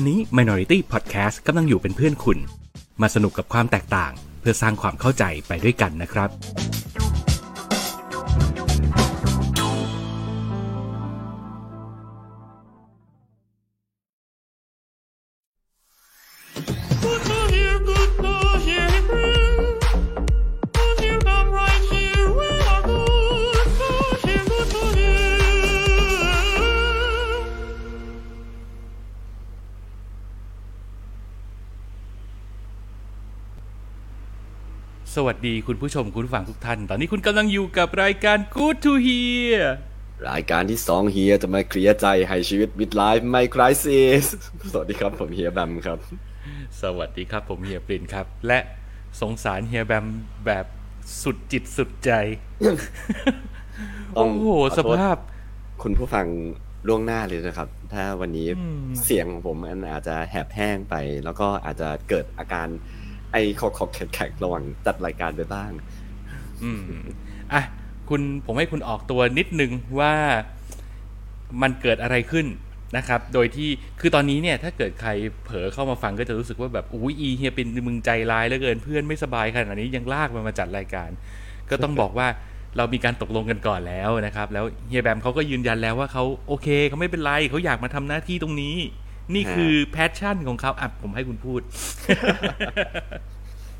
อนนี้ Minority Podcast กำลังอยู่เป็นเพื่อนคุณ มาสนุกกับความแตกต่าง เพื่อสร้างความเข้าใจไปด้วยกันนะครับ วัสดีคุณผู้ชมคุณผู้ฟังทุกท่าน ตอนนี้คุณกำลังอยู่กับรายการ Good to Hear รายการที่สองเฮียจะมาเคลียร์ใจให้ชีวิตมิดไลฟ์ไม่คริสิสสวัสดีครับผมเฮียแบมครับ สวัสดีครับผมเฮียปรินครับ และสงสารเฮียแบมแบบสุดจิตสุดใจต้อโอ้งโหขอโทษสภาพ คุณผู้ฟังล่วงหน้าเลยนะครับ ถ้าวันนี้เสียงของผมมันอาจจะแหบแห้งไป แล้วก็อาจจะเกิดอาการ ไอคอกคอกแขกๆระว่างจัดรายการไปบ้าง อืมอะคุณผมให้คุณออกตัวนิดนึงว่ามันเกิดอะไรขึ้นนะครับ โดยที่คือตอนนี้เนี่ยถ้าเกิดใครเผลอเข้ามาฟังก็จะรู้สึกว่าแบบอุ้ยอีเฮียเป็นมึงใจร้ายเหลือเกินเพื่อนไม่สบายขนาดนี้ยังลากมันมาจัดรายการ ก็ต้องบอกว่าเรามีการตกลงกันก่อนแล้วนะครับ แล้วเฮียแบมเขาก็ยืนยันแล้วว่าเขาโอเคเขาไม่เป็นไรเขาอยากมาทำหน้าที่ตรงนี้ นี่คือแพชชั่นของเขาอะผมให้คุณพูด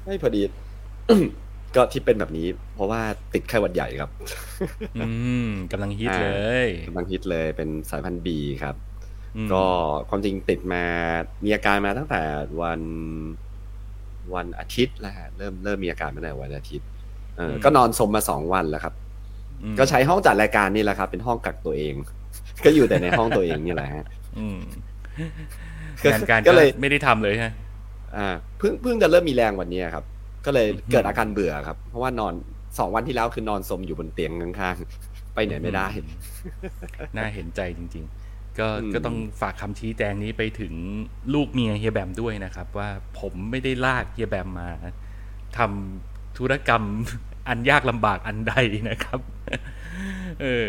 ไม่พอดี ก็ที่เป็นแบบนี้ เพราะว่าติดไข้หวัดใหญ่ครับ อืมกำลังฮิตเลยกำลังฮิตเลยเป็นสายพันธุ์บีครับอืมก็ความจริงติดมา มีอาการมาตั้งแต่วันวันอาทิตย์แล้วฮะเริ่มเริ่มมีอาการมาตั้งแต่วันอาทิตย์เอออก็นอนสมมาสองวันแล้วครับอืมก็ใช้ห้องจัดรายการนี่แหละครับ เป็นห้องกักตัวเอง ก็อยู่แต่ในห้องตัวเองนี่แหละฮะอืมก็ งานการก็ก็เลยไม่ได้ทำเลยฮะอ่าเพิ่งเพิ่งจะเริ่มมีแรงวันนี้ครับ ก็เลยอืมเกิดอาการเบื่อครับ เพราะว่านอนสองวันที่แล้วคือนอนสมอยู่บนเตียงข้างๆไปไหนไม่ได้ น่าเห็นใจจริง ๆ ก็อืมก็ต้องฝากคำชี้แจงนี้ไปถึงลูกเมียเฮียแบมด้วยนะครับ ว่าผมไม่ได้ลากเฮียแบมมาทำธุรกรรมอันยากลำบากอันใดนะครับ เออ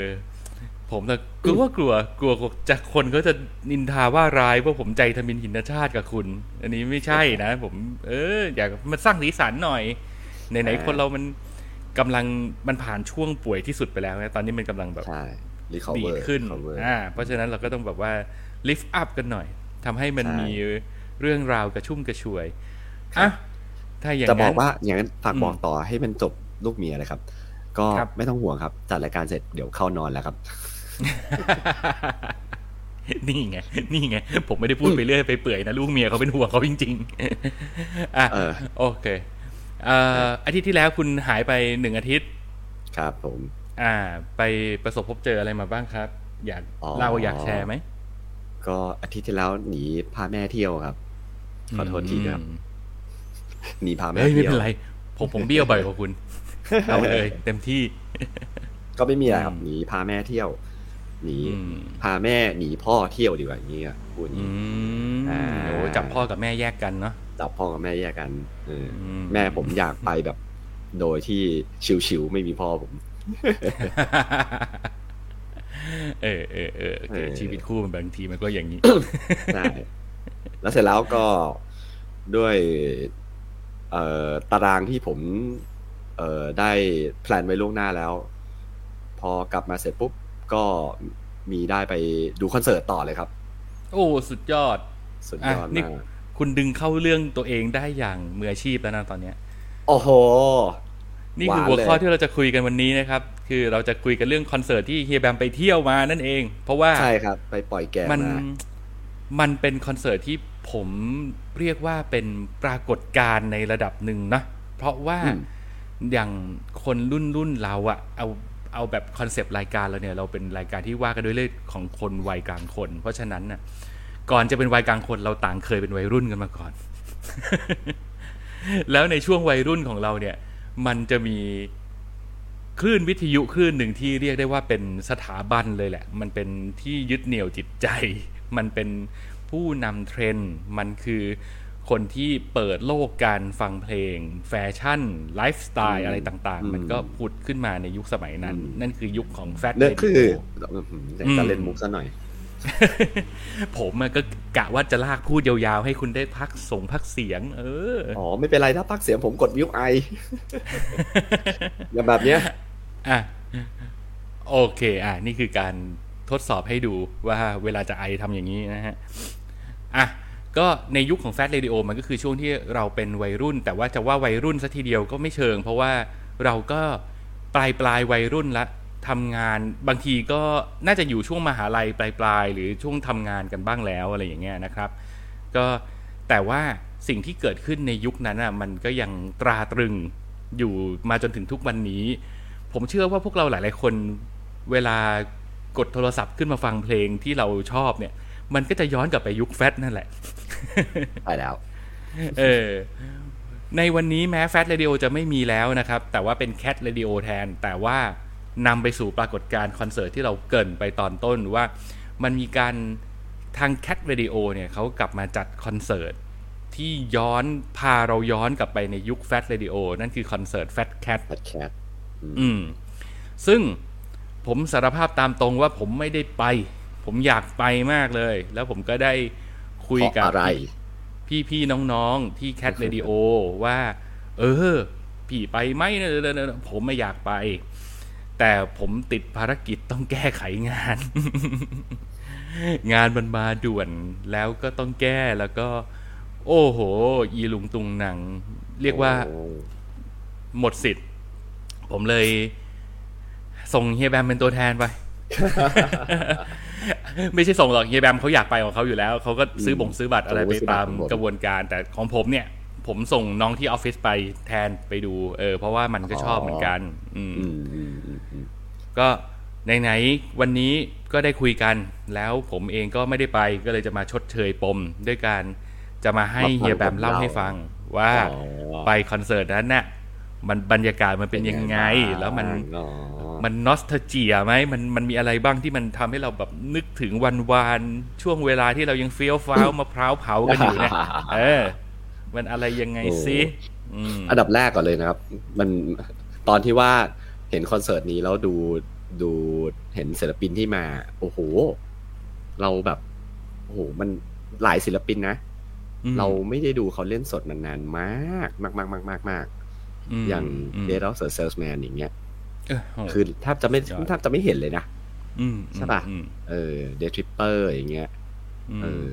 ผมแต่กลัวกลัวกลัวจะคนก็จะนินทาว่าร้ายว่าผมใจทมินหินชาติกับคุณ อันนี้ไม่ใช่นะ ผม เออ อยากมันสร้างสีสันหน่อยไหนๆคนเรามันกำลังมันผ่านช่วงป่วยที่สุดไปแล้วนะตอนนี้มันกำลังแบบใช่ดี recover ดขึ้น recover อ่าเพราะฉะนั้นเราก็ต้องแบบว่า lift up กันหน่อยทำให้มันใช่มีเรื่องราวกระชุ่มกระชวยอะถ้าอย่างจะบอนั้กนว่าอย่างนั้นฝากอืมบอกต่อให้มันจบลูกเมียเลยครับ ก็ครับไม่ต้องห่วงครับ จัดรายการเสร็จเดี๋ยวเข้านอนแล้วครับ นี่ไง นี่ไง ผมไม่ได้พูดไปเรื่อยไปเปื่อยนะ ลูกเมียเขาเป็นห่วงเขาจริง ๆ อะเออโอเคเอ่ออาทิตย์ที่แล้วคุณหายไปหนึ่งอาทิตย์ ครับผม อ่า ไปประสบพบเจออะไรมาบ้างครับ อยากอ๋อเล่าอยากแชร์ไหม ก็อาทิตย์ที่แล้วหนีพาแม่เที่ยวครับ ขอโทษทีครับอืมหนีพาแม่เฮ้ยไม่เที่ยวเป็นไร ผมผมเบี้ยวบ่อยกว่าคุณ เอาเลยเต็มที่ ก็ไม่มีอะไรครับอืมหนีพาแม่เที่ยว หนีอืมพาแม่หนีพ่อเที่ยวดีกว่าอย่างนี้อะพูดอย่างอืนี้มอ่าโอ้จับพ่อกับแม่แยกกันเนาะจับพ่อกับแม่แยกกันเอออมแม่ผมอยากไปแบบ โดยที่ชิวๆไม่มีพ่อผมเออเออเออเออเออชีวิตคู่มันบางทีมันก็อย่างนี้ใช่แล้วเสร็จแล้วก็ด้วยเอ่อตารางที่ผมเอ่อได้แพลนไว้ล่วงหน้าแล้ว พอกลับมาเสร็จปุ๊บ ก็มีได้ไปดูคอนเสิร์ตต่อเลยครับ โอ้สุดยอด สุดอะยอดนี่มากคุณดึงเข้าเรื่องตัวเองได้อย่างมืออาชีพแล้วนะตอนเนี้ยโอ้โห นี่คือหวานหัวข้อเลยที่เราจะคุยกันวันนี้นะครับ คือเราจะคุยกันเรื่องคอนเสิร์ตที่เฮียแบมไปเที่ยวมานั่นเอง เพราะว่าใช่ครับ ไปปล่อยแก่มันมามันเป็นคอนเสิร์ตที่ผมเรียกว่าเป็นปรากฏการณ์ในระดับหนึ่งนะ เพราะว่าอืมอย่างคนรุ่นรุ่นเราอะเอา เอาแบบ concept รายการเราเนี่ยเราเป็นรายการที่ว่ากันด้วยเรื่องของคนวัยกลางคน เพราะฉะนั้นน่ะก่อนจะเป็นวัยกลางคนเราต่างเคยเป็นวัยรุ่นกันมาก่อน แล้วในช่วงวัยรุ่นของเราเนี่ย มันจะมีคลื่นวิทยุคลื่นหนึ่งที่เรียกได้ว่าเป็นสถาบันเลยแหละ มันเป็นที่ยึดเหนี่ยวจิตใจ มันเป็นผู้นำเทรนด์มันคือ คนที่เปิดโลกการฟังเพลง แฟชั่น ไลฟ์สไตล์อะไรต่างอืมๆมันก็ผุดขึ้นมาในยุคสมัยนั้นอืมนั่นคือยุคของแฟชั่นเนื้อคืออื้อหืออยากจะเล่นมุกซะหน่อย ผมอะก็กะว่าจะลากพูดยาวๆ ให้คุณได้พักส่งพักเสียง เอออ๋อ ไม่เป็นไรถ้าพักเสียงผมกดมิวไออย่างแบบเนี้ยอะโอเค อะ นี่คือการทดสอบให้ดูว่าเวลาจะไอทำอย่างนี้นะฮะอะ ก็ในยุคของแฟ t เรดิโอมันก็คือช่วงที่เราเป็นวัยรุ่น แต่ว่าจะว่าวัยรุ่นซะทีเดียวก็ไม่เชิง เพราะว่าเราก็ปลายปลายวัยรุ่นละทำงานบางทีก็น่าจะอยู่ช่วงมหาลัยปลายปลายหรือช่วงทำงานกันบ้างแล้วอะไรอย่างเงี้ยนะครับ ก็แต่ว่าสิ่งที่เกิดขึ้นในยุคนั้นอะมันก็ยังตราตรึงอยู่มาจนถึงทุกวันนี้ ผมเชื่อว่าพวกเราหลาย ๆ คนเวลากดโทรศัพท์ขึ้นมาฟังเพลงที่เราชอบเนี่ย มันก็จะย้อนกลับไปยุคแฟตนั่นแหละไปแล้วเออในวันนี้แม้แฟ t เรดิโอจะไม่มีแล้วนะครับ แต่ว่าเป็นแค t เรดิโอแทน แต่ว่านำไปสู่ปรากฏการณ์คอนเสิร์ตที่เราเกริ่นไปตอนต้นว่ามันมีการทางแค t เรดิโอเนี่ยเขากลับมาจัดคอนเสิร์ตที่ย้อนพาเราย้อนกลับไปในยุคแฟ t เรดิโอนั่นคือคอนเสิร์ตแฟ t แค t แพดแคทอืม ซึ่งผมสารภาพตามตรงว่าผมไม่ได้ไป ผมอยากไปมากเลย แล้วผมก็ได้คุยเพราะกับอะไรพี่พี่ๆน้องๆที่แค t เรดิโอว่า เออพี่ไปไหมเนอะผมไม่อยากไป แต่ผมติดภารกิจต้องแก้ไขงาน งานมันมาด่วนแล้วก็ต้องแก้แล้วก็ โอ้โหอีลุงตุงหนัง เรียกว่าโอ้หมดสิทธิ์ ผมเลยส่งเฮียแบมเป็นตัวแทนไป ไม่ใช่ส่งหรอกเฮียแบมเขาอยากไปของเขาอยู่แล้ว เขาก็ซื้อบ่งซื้อบัตรอะไรไปตามกระบวนการ แต่ของผมเนี่ย ผมส่งน้องที่ออฟฟิศไปแทนไปดู เออ เพราะว่ามันก็ชอบเหมือนกัน อืมอืมอืมอืมอืมก็ไหนๆวันนี้ก็ได้คุยกัน แล้วผมเองก็ไม่ได้ไปก็เลยจะมาชดเชยปม ด้วยการจะมาให้เฮียแบมเล่าให้ฟัง ว่าอ๋อไปคอนเสิร์ตนั้นน่ะมันบรรยากาศมันเป็นยังไง แล้วมันอ๋อ มันนอสเทเจียไหมมันมันมีอะไรบ้างที่มันทำให้เราแบบนึกถึงวันวานช่วงเวลาที่เรายังเฟี้ยวฟ้าวมะพร้าวเผากันอยู่เนี่ยเออ มันอะไรยังไงสิอืมอันดับแรกก่อนเลยนะครับ มันตอนที่ว่าเห็นคอนเสิร์ตนี้แล้วดูดูเห็นศิลปินที่มา โอ้โห เราแบบโอ้โหมันหลายศิลปินนะอืมเราไม่ได้ดูเขาเล่นสดนานๆมาก มากมากมากมากมากมอย่างม Dead of the Salesman อย่างเงี้ยเออโอ้ คือแทบจะไม่สุดยอดแทบจะไม่เห็นเลยนะอืมใช่ปะอืมเออ Dead Tripper อย่างเงี้ยอืมเออ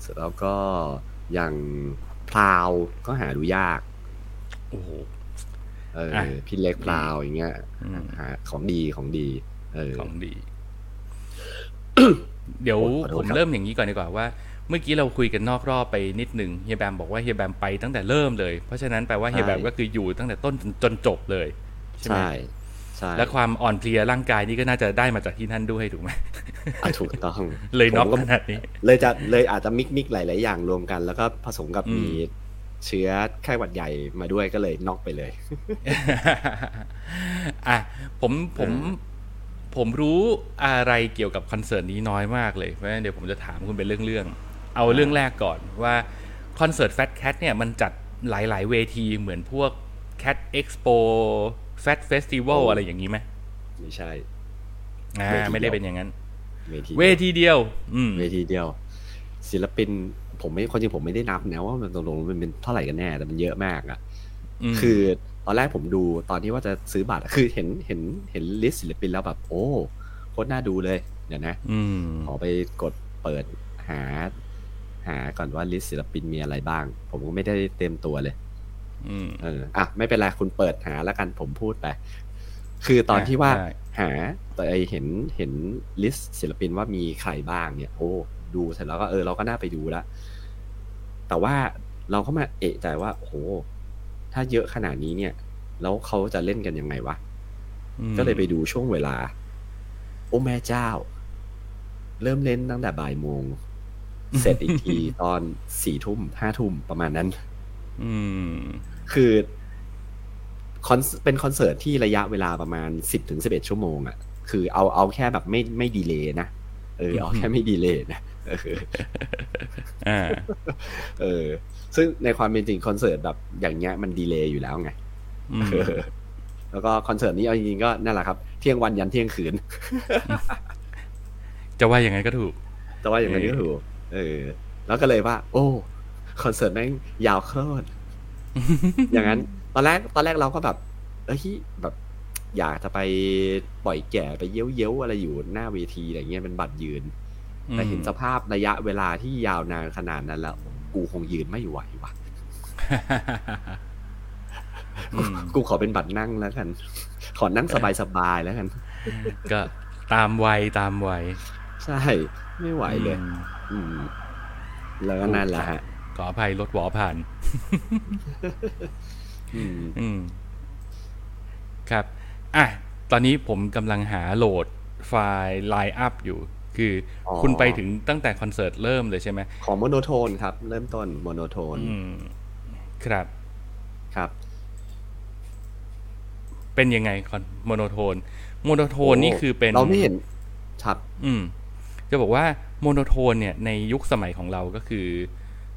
เสร็จแล้วก็อย่างพลาวก็หาดูยากโอ้โหเอออะพี่เล็กพลาวอย่างเงี้ยอืมหาของดีของดี เออของดี เดี๋ยวขอโทษผมครับเริ่มอย่างนี้ก่อนดีกว่าว่าเมื่อกี้เราคุยกันนอกรอบไปนิดหนึ่งเฮียแบมบอกว่าเฮียแบมไปตั้งแต่เริ่มเลย เพราะฉะนั้นแปลว่าเฮียแบมก็คืออยู่ตั้งแต่ต้นจนจนจบเลย ใช่ไหมใช่ใช่และความอ่อนเพลียร่างกายนี่ก็น่าจะได้มาจากที่นั่นด้วยถูกไหมอะถูกต้องเลยน็อกผมขนาดนี้ เลยจะเลยอาจจะมิกมิกหลาย ๆ อย่างรวมกัน แล้วก็ผสมกับอืมมีเชื้อไข้หวัดใหญ่มาด้วยก็เลยน็อกไปเลยอะผมผมผมรู้อะไรเกี่ยวกับคอนเสิร์ตนี้น้อยมากเลยเพราะฉะนั้นเดี๋ยวผมจะถามคุณเป็นเรื่องๆเอาเรื่องแรกก่อนว่าคอนเสิร์ต Fat Cat เนี่ยมันจัดหลาย ๆ เวทีเหมือนพวก Cat Expo Fat Festival โอ้อะไรอย่างนี้ไหมไม่ใช่อ่าเวทีเดียวไม่ได้เป็นอย่างนั้นเวทีเวทีเดียว อืมเวทีเดียว ศิลปิน ผมไม่คนจริงผมไม่ได้นับนะว่ามันตกลงมันเป็นเท่าไหร่กันแน่แต่มันเยอะมากอะมคือตอนแรกผมดูตอนที่ว่าจะซื้อบัตรอะคือเห็นเห็นเห็นลิสต์ศิลปินแล้วแบบ โอ้โคตรน่าดูเลย เดี๋ยวนะอืมขอไปกดเปิดหา หาก่อนว่า list ศิลปินมีอะไรบ้าง ผมก็ไม่ได้เต็มตัวเลยอืม เอออะไม่เป็นไรคุณเปิดหาแล้วกันผมพูดไป คือตอนที่ว่าได้หาแต่ไอเห็นเห็น list ศิลปินว่ามีใครบ้างเนี่ยโอ้ดูเสร็จแล้วก็เออเราก็น่าไปดูแล้วแต่ว่าเราก็มาเอะใจว่าโอ้โหถ้าเยอะขนาดนี้เนี่ย แล้วเขาจะเล่นกันยังไงวะอืมก็เลยไปดูช่วงเวลา โอ้แม่เจ้า เริ่มเล่นตั้งแต่บ่ายโมง เสร็จอีกทีตอนสี่ทุ่มห้าทุ่มประมาณนั้น อืม คือคอนเป็นคอนเสิร์ตที่ระยะเวลาประมาณสิบถึงสิบเอ็ดชั่วโมงอะ่ะคือเอาเอาแค่แบบไม่ไม่ delay นะเออเอาแค่ไม่ delay นะเอออ่าเออ ซึ่งในความเป็นจริงคอนเสิร์ตแบบอย่างเงี้ยมัน delay อยู่แล้วไงอืมเออแล้วก็คอนเสิร์ตนี้เอาจริงๆก็นั่นแหละครับ เที่ยงวันยันเที่ยงคืน จะว่าอย่างนั้นก็ถูกแต่ว่าอย่างนั้นก็ถูก เออ แล้วก็เลยว่า โอ้ คอนเสิร์ตแม่งยาวโคตร อย่างนั้น ตอนแรกตอนแรกเราก็แบบ เอ้ยแบบ อยากจะไปปล่อยแก่ไปเย้ยวเย้ยวๆอะไรอยู่หน้าเวทีอะไรเงี้ยเป็นบัตรยืน แต่เห็นสภาพระยะเวลาที่ยาวนานขนาดนั้นแล้ว กูคงยืนไม่ไหวว่ะอืมกูขอเป็นบัตรนั่งแล้วกัน ขอนั่งสบายๆแล้วกัน ก็ตามวัยตามวัย ใช่ ไม่ไหวเลย อืมอืมแล้วก็นั่นแหละฮะ ขออภัยรถหวอผ่านอืมอืมครับ อะ ตอนนี้ผมกำลังหาโหลดไฟล์ line up อยู่ คือออคุณไปถึงตั้งแต่คอนเสิร์ตเริ่มเลยใช่ไหม ของโมโนโทนครับ เริ่มต้นโมโนโทนอืมครับ ครับ เป็นยังไงคอนโมโนโทน โมโนโทนนี่คือเป็น เราไม่เห็นครับ อืม จะบอกว่าโมโนโทนเนี่ยในยุคสมัยของเราก็คือ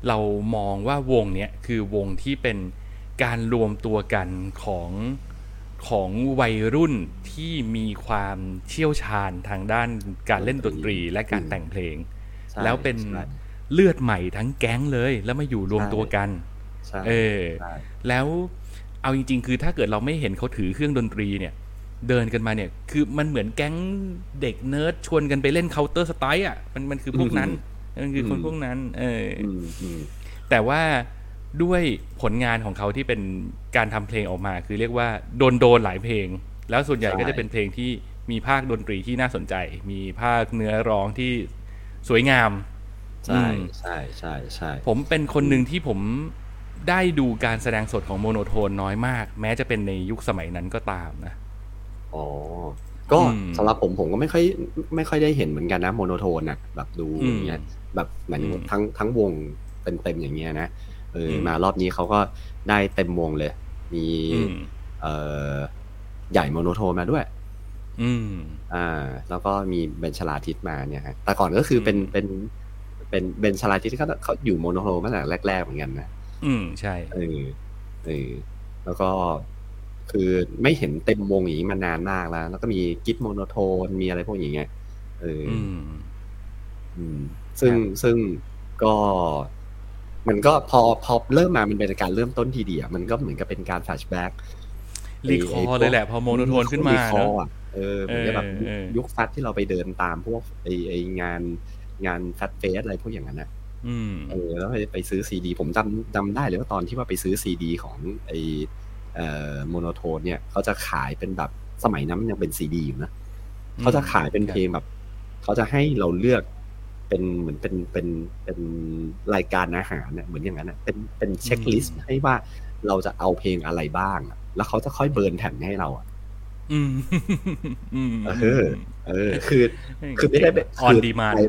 เรามองว่าวงเนี้ยคือวงที่เป็นการรวมตัวกันของของวัยรุ่นที่มีความเชี่ยวชาญทางด้านการเล่นดนตรีและการแต่งเพลงใช่แล้วเป็นใช่เลือดใหม่ทั้งแก๊งเลย แล้วมาอยู่รวมตัวกันใช่เออใช่แล้วเอาจริง ๆ คือถ้าเกิดเราไม่เห็นเขาถือเครื่องดนตรีเนี่ยเดินกันมาเนี่ย คือมันเหมือนแก๊งเด็กเนิร์ดชวนกันไปเล่น Counter-Strike อะมันมันคือพวกนั้น มันคือคนพวกนั้น เออออืมอืมแต่ว่าด้วยผลงานของเขาที่เป็นการทำเพลงออกมา คือเรียกว่าโดนโดนหลายเพลง แล้วส่วนใหญ่ก็จะเป็นเพลงที่มีภาคดนตรีที่น่าสนใจ มีภาคเนื้อร้องที่สวยงาม ใช่อืมใช่ใช่ใช่ผมเป็นคนหนึ่งที่ผมได้ดูการแสดงสดของโมโนโทนน้อยมาก แม้จะเป็นในยุคสมัยนั้นก็ตามนะอ๋อ ก็อืมสำหรับผมผมก็ไม่ค่อยไม่ค่อยได้เห็นเหมือนกันนะโมโนโทนนะแบบดูอืมอย่างเงี้ยแบบเหมือนอืมทั้งทั้งวงเต็มเต็มๆอย่างเงี้ยนะเอออมมารอบนี้เขาก็ได้เต็มวงเลย มีอืมเอ่อใหญ่โมโนโทนมาด้วย อืม อ่า แล้วก็มีเบนชลาทิศมาเนี่ยฮะแต่ก่อนก็คือเป็นอืมเป็นเป็นเบนชลาทิศเขาเขาอยู่โมโนโทนมาตั้งแต่แรกๆเหมือนกันนะ อืมใช่เออเออแล้วก็ คือไม่เห็นเต็มวงอย่างนี้มานานมากแล้ว แล้วก็มีกิฟโมโนโทนมีอะไรพวกอย่างเงี้ยเออออืมอืมซึ่งครับซึ่งก็ มันก็พอพอเริ่มมามันเป็นการเริ่มต้นทีเดียวมันก็เหมือนกับเป็นการ flashback recall เลยแหละพอโมโนโทนขึ้นมารีคอเนร์อะอะเออเหมือนกับแบบเออเออยุคแฟตที่เราไปเดินตามพวกไอไองานงาน Fat Fest อะไรพวกอย่างนั้นอะอืมเออแล้วไปไปซื้อซีดี ผมจำจำได้เลยว่าตอนที่ว่าไปซื้อซีดี ของไอเอ่อ โมโนโทนเนี่ยเขาจะขายเป็นแบบสมัยนั้นมันยังเป็นซีดีอยู่นะอืมเขาจะขายเป็นเพลงแบบเขาจะให้เราเลือกเป็นเหมือนเป็นเป็นเป็นรายการอาหารเนี่ยเหมือนอย่างนั้นอะเป็นเป็น checklist ให้ว่าเราจะเอาเพลงอะไรบ้างอะแล้วเขาจะค่อย burn แผ่นให้เราอะอืมอืมเออ เออ คือ คือไม่ได้เป็น คือ on demand ไป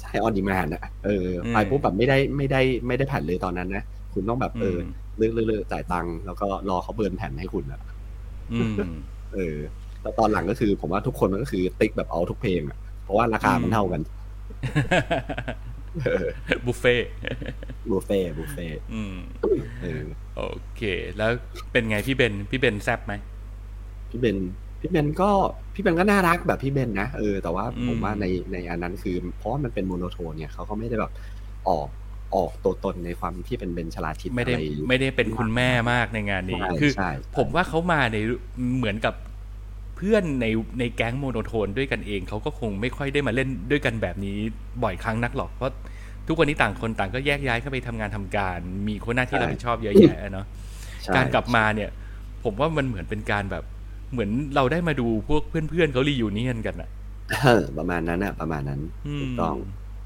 ใช่ on demand นะเอออืมไปปุ๊บแบบไม่ได้ไม่ได้ไม่ได้แผ่นเลยตอนนั้นนะ คุณต้องแบบเออมเลือกเลือกเลือกจ่ายตังค์แล้วก็รอเขาเบิร์นแผ่นให้คุณอะอืมเออแล้วตอนหลังก็คือ ผมว่าทุกคนมันก็คือติ๊กแบบเอาทุกเพลงอะเพราะว่าราคามันเท่ากันบุฟเฟ่ต์บุฟเฟ่ต์บุฟเฟ่ต์อืมเออโอเค แล้วเป็นไงพี่เบน พี่เบนแซบไหมพี่เบน พี่เบนก็ พี่เบนก็น่ารักแบบพี่เบนนะ เออ แต่ว่าอืมผมว่าในในอันนั้นคือ เพราะว่ามันเป็นโมโนโทนเนี่ยเขาก็ไม่ได้แบบออก ออกตัวตนในความที่เป็นเบนชลาทิศไม่ได้อะไรไม่ได้เป็นคุณแม่มากในงานนี้ใช่คือใช่ผมว่าเขามาในเหมือนกับเพื่อนในในแก๊งโมโนโทนด้วยกันเองเขาก็คงไม่ค่อยได้มาเล่นด้วยกันแบบนี้บ่อยครั้งนักหรอกเพราะทุกวันนี้ต่างคนต่างก็แยกย้ายเข้าไปทำงานทำการ มีคนหน้าที่รับผิดชอบเยอะแยะเนาะใช่การกลับมาเนี่ย ผมว่ามันเหมือนเป็นการแบบ เหมือนเราได้มาดูพวกเพื่อนๆเขา reunion กันอะเออประมาณนั้นอะประมาณนั้นอืมถูกต้อง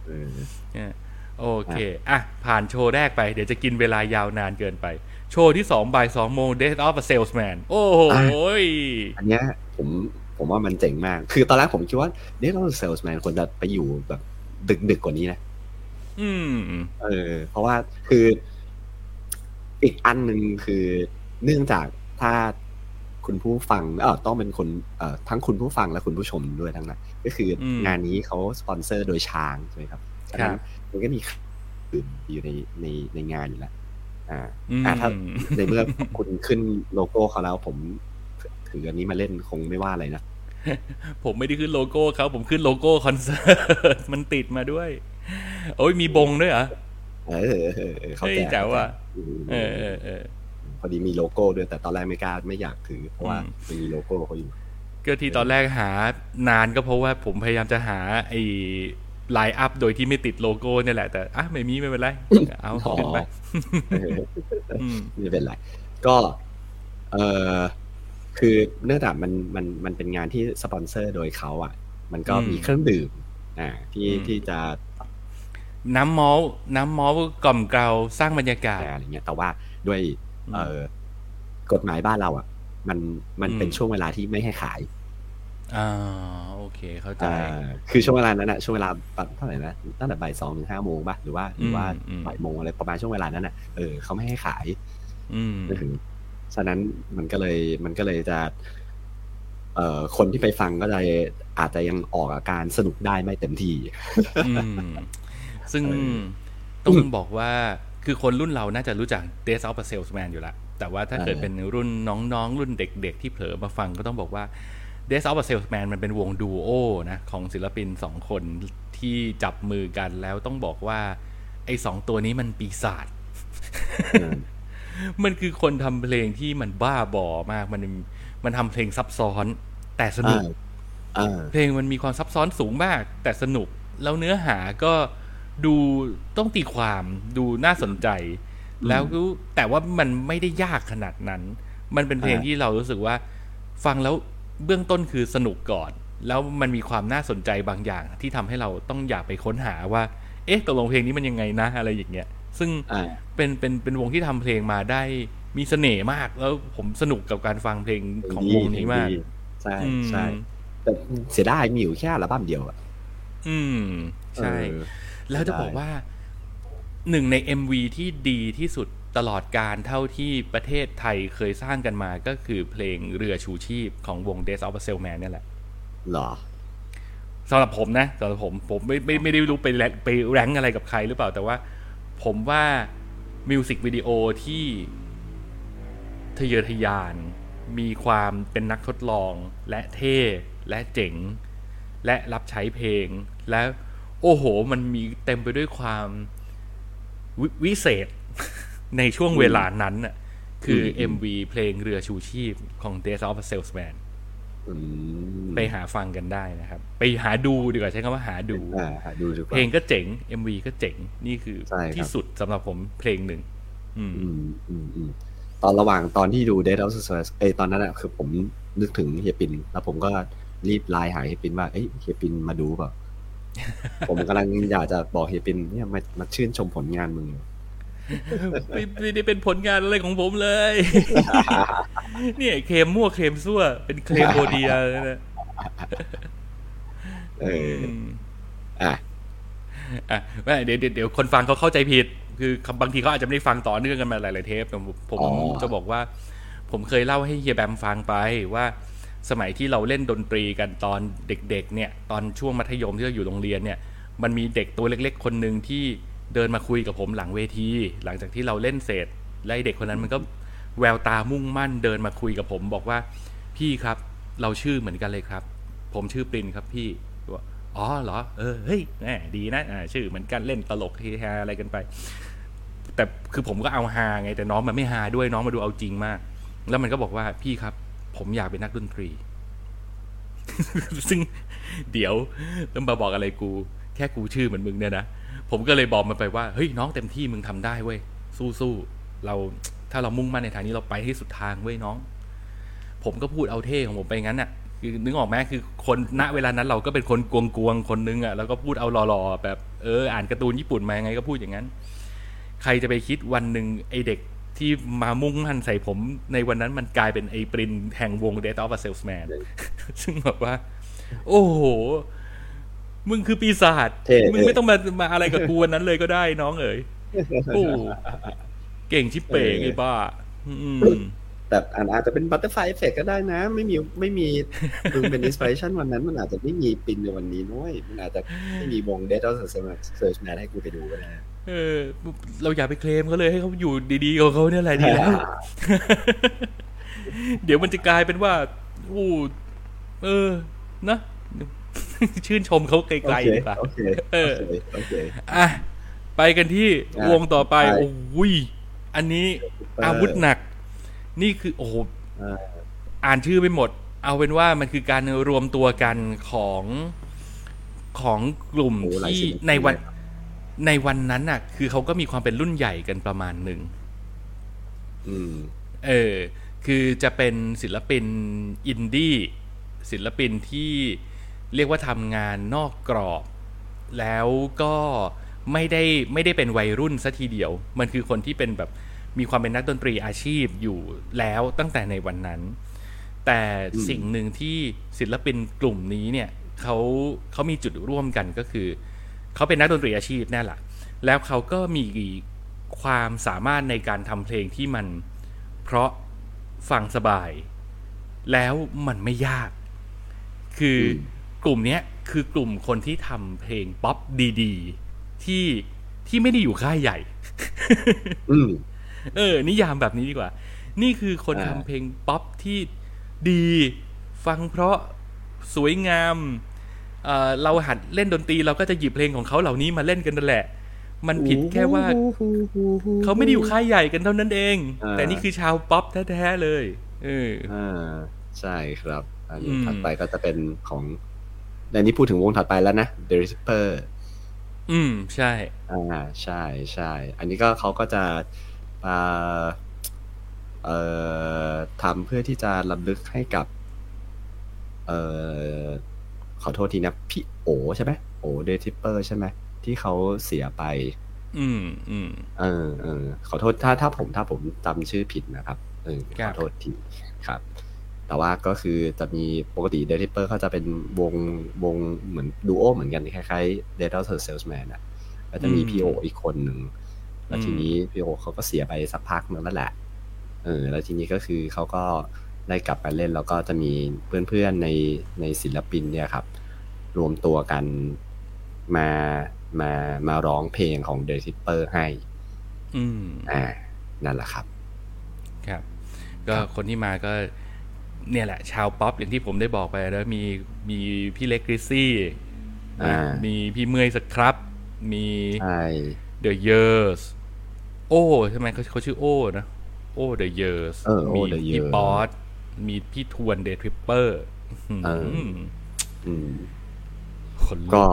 เออเนี่ย โอเค อะ ผ่านโชว์แรกไป เดี๋ยวจะกินเวลายาวนานเกินไป โชว์ที่สองบ่ายสองโมง Death of a Salesman โอ้โหยอันเนี้ยผมผมว่ามันเจ๋งมาก คือตอนแรกผมคิดว่า Death Salesman ควรจะไปอยู่แบบดึกดึกๆกว่านี้นะ อืม เออ เพราะว่าคือ อีกอันหนึ่งคือเนื่องจากถ้าคุณผู้ฟังเออต้องเป็นคนเอ่อทั้งคุณผู้ฟังและคุณผู้ชมด้วยทั้งนั้น ก็คืออมงานนี้เขาสปอนเซอร์โดยช้างใช่ไหมครับฉะนั้นครับ มันก็มีอื่นอยู่ในในในงานอยู่แล้วอ่าอืมอ่าถ้าในเมื่อคุณขึ้นโลโก้เขาแล้ว ผมถืออันนี้มาเล่นคงไม่ว่าอะไรนะผมไม่ได้ขึ้นโลโก้เขาผมขึ้นโลโก้คอนเสิร์ตมันติดมาด้วย โอ้ยมีบงด้วยเหรอเออเออเออเออเขาเฮ้ยแจกแจ๋วว่ะอืมเออเออเออพอดีมีโลโก้ด้วยแต่ตอนแรกไม่กล้าไม่อยากถือ เพราะว่าอืมมันมีโลโก้เขาอยู่ก็ที่ตอนแรกหานานก็เพราะว่าผมพยายามจะหาไอ้ line up โดยที่ไม่ติดโลโก้เนี่ยแหละ แต่อะไม่มีไม่เป็นไร เอาอ๋อขึ้นไปเอออืมไม่เป็นไร ก็ เออคือเนื่องจากมันมันมันเป็นงานที่สปอนเซอร์โดยเขาอะ มันก็อืมมีเครื่องดื่มอ่าที่อืมที่จะ น้ำมอลต์น้ำมอลต์กล่อมเกลาสร้างบรรยากาศอะไรเงี้ย แต่ว่าด้วยอืมเออกฎหมายบ้านเราอะ มันมันเป็นอืมช่วงเวลาที่ไม่ให้ขายอ่าโอ เคเข้าใจอ่าคือช่วงเวลานั้นอะช่วงเวลาเท่าไหร่นะตั้งแต่บ่ายสองถึงห้าโมงป่ะหรือว่าหรือว่าอืมอืมบ่ายโมงอะไรประมาณช่วงเวลานั้นอะเออเขาไม่ให้ขาย อืมเออฉะนั้นมันก็เลยมันก็เลยจะเอ่อคนที่ไปฟังก็จะอาจจะยังออกอาการสนุกได้ไม่เต็มที่อืมซึ่งเออต้องบอกว่าคือคนรุ่นเราน่าจะรู้จัก Days of a Salesman อยู่แล้วแต่ว่าถ้าเกิดเออเป็นรุ่นน้องๆ รุ่นเด็กๆ ที่เผลอมาฟังก็ต้องบอกว่า Days of a Salesman มันเป็นวงดูโอนะของศิลปินสองคนที่จับมือกันแล้วต้องบอกว่า ไอ้สองตัวนี้มันปีศาจเออมันคือคนทำเพลงที่มันบ้าบอมาก มันมันทำเพลงซับซ้อน แต่สนุกอ่าเพลงมันมีความซับซ้อนสูงมาก แต่สนุกแล้วเนื้อหาก็ดูต้องตีความดูน่าสนใจ แล้วก็แต่ว่ามันไม่ได้ยากขนาดนั้น มันเป็นเพลงอ่าที่เรารู้สึกว่า ฟังแล้ว เบื้องต้นคือสนุกก่อน แล้วมันมีความน่าสนใจบางอย่าง ที่ทำให้เราต้องอยากไปค้นหาว่า เอ๊ะตกลงเพลงนี้มันยังไงนะอะไรอย่างเงี้ย ซึ่งอ่าเป็นเป็นเป็นวงที่ทำเพลงมาได้มีเสน่ห์มาก แล้วผมสนุกกับการฟังเพลงของวงนี้มากดีใช่อืมใช่แต่เสียดายมีอยู่แค่อัลบั้มเดียวอะอืม ใช่เออแล้วจะบอกว่าหนึ่งใน MV ที่ดีที่สุด ตลอดการเท่าที่ประเทศไทยเคยสร้างกันมาก็คือเพลงเรือชูชีพของวง Days of a Sailman เนี่ยแหละเหรอสำหรับผมนะสำหรับผมผมไม่ไม่ไม่ได้รู้ไปแรงไปแรงอะไรกับใครหรือเปล่าแต่ว่า ผมว่ามิวสิกวิดีโอที่ทะเยอทะยานมีความเป็นนักทดลองและเท่และเจ๋ง และรับใช้เพลง และโอ้โห มันมีเต็มไปด้วยความววิเศษ ในช่วงเวลานั้นน่ะคืออม MV เพลงเรือชูชีพของ Days of a Salesman อืมไปหาฟังกันได้นะครับ ไปหาดูดีกว่าใช้คำว่าหาดูอ่าดูดีกว่าเพลงก็เจ๋ง MV ก็เจ๋ง นี่คือใช่ครับที่สุดสำหรับผมเพลงหนึ่งอืมอืมอืมอืมตอนระหว่างตอนที่ดู Dead of Suspense เอยตอนนั้นอะคือผมนึกถึงเฮียปิน แล้วผมก็รีบไลน์หาเฮียปินว่าเอ้ยเฮียปินมาดูเปล่าผมกำลังอยากจะบอกเฮียปินเนี่ยมามาชื่นชมผลงานมึงอยู่ ไม่ไม่ได้เป็นผลงานอะไรของผมเลย เนี่ยเคมมั่วเคมซั่ว เป็นเคลมโบเดียเลยนะเออมอะอะไม่เดี๋ยวเดี๋ยวเดี๋ยวคนฟังเขาเข้าใจผิด คือบางทีเขาอาจจะไม่ได้ฟังต่อเนื่องกันมาหลาย ๆ เทปแต่ผมผมอ๋อจะบอกว่า ผมเคยเล่าให้เฮียแบมฟังไปว่าสมัยที่เราเล่นดนตรีกันตอนเด็ก ๆ เนี่ย ตอนช่วงมัธยมที่เราอยู่โรงเรียนเนี่ย มันมีเด็กตัวเล็ก ๆ คนหนึ่งที่ เดินมาคุยกับผมหลังเวที หลังจากที่เราเล่นเสร็จและไอ้เด็กคนนั้นมันก็แววตามุ่งมั่นเดินมาคุยกับผมบอกว่าพี่ครับเราชื่อเหมือนกันเลยครับ ผมชื่อปรินครับพี่บอกอ๋อเหรอเออเฮ้ยแหมดีนะอ่าชื่อเหมือนกันเล่นตลกเฮฮาอะไรกันไป แต่คือผมก็เอาฮาไง แต่น้องมันไม่ฮาด้วยน้องมาดูเอาจริงมาก แล้วมันก็บอกว่าพี่ครับ ผมอยากเป็นนักดนตรี ซึ่งเดี๋ยวต้องมาบอกอะไรกู แค่กูชื่อเหมือนมึงเนี่ยนะ ผมก็เลยบอกมันไปว่าเฮ้ยน้องเต็มที่มึงทำได้เว้ยสู้ๆเราถ้าเรามุ่งมั่นในทางนี้เราไปให้สุดทางเว้ยน้อง ผมก็พูดเอาเท่ของผมไปงั้นน่ะคือนึกออกไหมคือคนณเวลานั้นเราก็เป็นคนกวงๆคนนึงอะแล้วก็พูดเอาหล่อๆแบบเอออ่านการ์ตูนญี่ปุ่นมายังไงก็พูดอย่างนั้น ใครจะไปคิดวันหนึ่งไอเด็กที่มามุ่งมั่นใส่ผมในวันนั้นมันกลายเป็นไอปรินแห่งวง Data of a Salesman ซึ่งแบบว่า โอ้โห มึงคือปีศาจเท่มึงไม่ต้องมามาอะไรกับกูวันนั้นเลยก็ได้น้องเอ๋ยโอ้เก่งชิบเป๋งไอ้บ้าอืมแต่อันอาจจะเป็น butterfly effect ก็ได้นะ ไม่มีไม่มีมึงเป็น inspiration วันนั้น มันอาจจะไม่มีปินในวันนี้น้อยมันอาจจะไม่มีวง Death of a Salesman ให้กูไปดูก็ได้เออ เราอย่าไปเคลมเขาเลยให้เขาอยู่ดีๆของเขาเนี่ยแหละดีแล้ว เดี๋ยวมันจะกลายเป็นว่าอู้เออ นะ ชื่นชมเขาไกลๆดีกว่าโอเคเออโอเคโอเคอะไปกันที่อะวงต่อไปไปโอ้ยอันนี้เออออาวุธหนัก นี่คือโอ้โหเอออ่านชื่อไม่หมด เอาเป็นว่ามันคือการรวมตัวกันของของกลุ่มโอ้หลายที่ศิลปินในวันเลยครับในวันนั้นน่ะ คือเขาก็มีความเป็นรุ่นใหญ่กันประมาณหนึ่งอืมเออ คือจะเป็นศิลปินอินดี้ศิลปินที่ เรียกว่าทำงานนอกกรอบ แล้วก็ไม่ได้ไม่ได้เป็นวัยรุ่นซะทีเดียว มันคือคนที่เป็นแบบมีความเป็นนักดนตรีอาชีพอยู่แล้วตั้งแต่ในวันนั้น แต่สิ่งหนึ่งที่ศิลปินกลุ่มนี้เนี่ยเขาเขามีจุดร่วมกันก็คือเขาเป็นนักดนตรีอาชีพแน่หละแล้วเขาก็มีความสามารถในการทำเพลงที่มันเพราะฟังสบาย แล้วมันไม่ยาก คืออ ลุ่มเนี้ยคือกลุ่มคนที่ทำเพลงป๊อปดีๆ ที่ที่ไม่ได้อยู่ค่ายใหญ่อืมเออ นิยามแบบนี้ดีกว่า นี่คือคนอ่าทำเพลงป๊อปที่ดี ฟังเพราะสวยงามเอ่อเราหัดเล่นดนตรีเราก็จะหยิบเพลงของเขาเหล่านี้มาเล่นกันนั่นแหละ มันผิดแค่ว่า เขาไม่ได้อยู่ค่ายใหญ่กันเท่านั้นเองอ่าแต่นี่คือชาวป๊อปแท้ๆเลย เอออ่าใช่ครับ อันนี้อืมถัดไปก็จะเป็นของ ในนี้พูดถึงวงถัดไปแล้วนะ The Ripper อืม ใช่ อ่า ใช่ใช่ อันนี้ก็เขาก็จะอ่าเอ่อทำเพื่อที่จะรำลึกให้กับ เอ่อขอโทษทีนะ พี่โอใช่ไหมโอ Day Tripper ใช่ไหมที่เขาเสียไป อืมอืมเออเออขอโทษถ้าถ้าผมถ้าผมจำชื่อผิดนะครับเออครับขอโทษทีครับ แต่ว่าก็คือจะมีปกติ Day Tripper เขาจะเป็นวงวงเหมือนดูโอเหมือนกันคล้ายๆ Dead Daughter Salesman อะก็จะมีพี่โออีกคนหนึ่ง แล้วทีนี้พี่โอเขาก็เสียไปสักพักหนึงแล้วแหละเออแล้วทีนี้ก็คือเขาก็ได้กลับมาเล่นแล้วก็จะมีเพื่อนๆในในศิลปินเนี่ยครับ รวมตัวกันมามามาร้องเพลงของ The Tipper ให้ อืมอ่านั่นแหละครับ ครับ ก็คนที่มาก็ เนี่ยแหละ ชาวป๊อปอย่างที่ผมได้บอกไปแล้วมีมีพี่เล็กกริซซี่นะอ่ามีมีพี่เมย์สครับ มีใช่ The Years โอ้ใช่ไหมเขาเขาชื่อโอ้นะโอ้ The Years เออ O มี The พี่ Years ป๊อตมีพี่ทวนเดทริปเปอร์เอออืมคนลุก็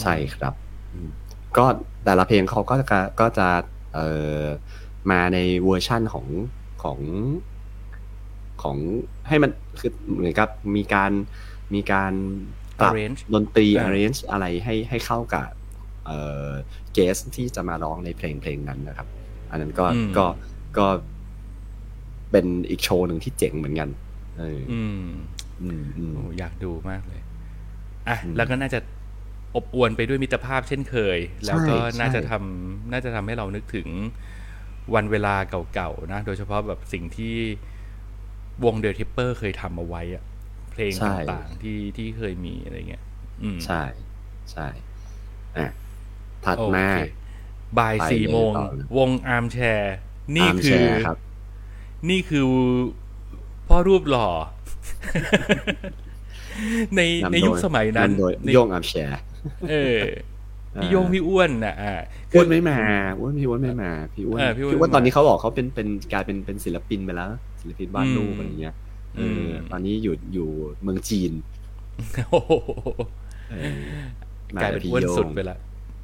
ใช่ครับอืมก็แต่ละเพลงเขาก็จะก็จะเอ่อมาในเวอร์ชั่นของของ ของให้มันคือเหมือนกับมีการมีการปรับ arrange ดนตรีอ่า arrange อะไรให้ให้เข้ากับเอ่อเกสที่จะมาร้องในเพลงเพลงนั้นนะครับ อันนั้นก็อืมก็ก็เป็นอีกโชว์หนึ่งที่เจ๋งเหมือนกันเอออืมอืมอืมโอ้อยากดูมากเลย อะอืมแล้วก็น่าจะอบอวลไปด้วยมิตรภาพเช่นเคย แล้วก็ใช่น่าจะใช่ทำน่าจะทำให้เรานึกถึงวันเวลาเก่าๆนะ โดยเฉพาะแบบสิ่งที่ วง Day Tripper เคยทำเอาไว้อะเพลงต่างๆที่ที่เคยมีอะไรเงี้ยอืมใช่ใช่อะถัดมาบ่ายสี่โมง โอเคไปเลยต่อเลยวง Armchair นี่คือ Armchair ครับนี่คือพ่อรูปหล่อ ในนำในโดยุคสมัยนั้นำโดยในโย่งอาร์มแชร์ เออพี่โยงพี่อ้วนน่ะอ่าอ้วนไม่มาอ้วนพี่อ้วนไม่มา พี่อ้วนเออพี่อ้วนพี่อ้วนไม่มาตอนนี้เขาบอกเขาเป็นเป็นกลายเป็นเป็นศิลปินไปแล้ว ศิลปินวาดรูปอืมอะไรเงี้ยเอออมตอนนี้อยู่อยู่เมืองจีนโอ้โหเออมกลายเป็นพี่อ้วนโย่งสุดไปละ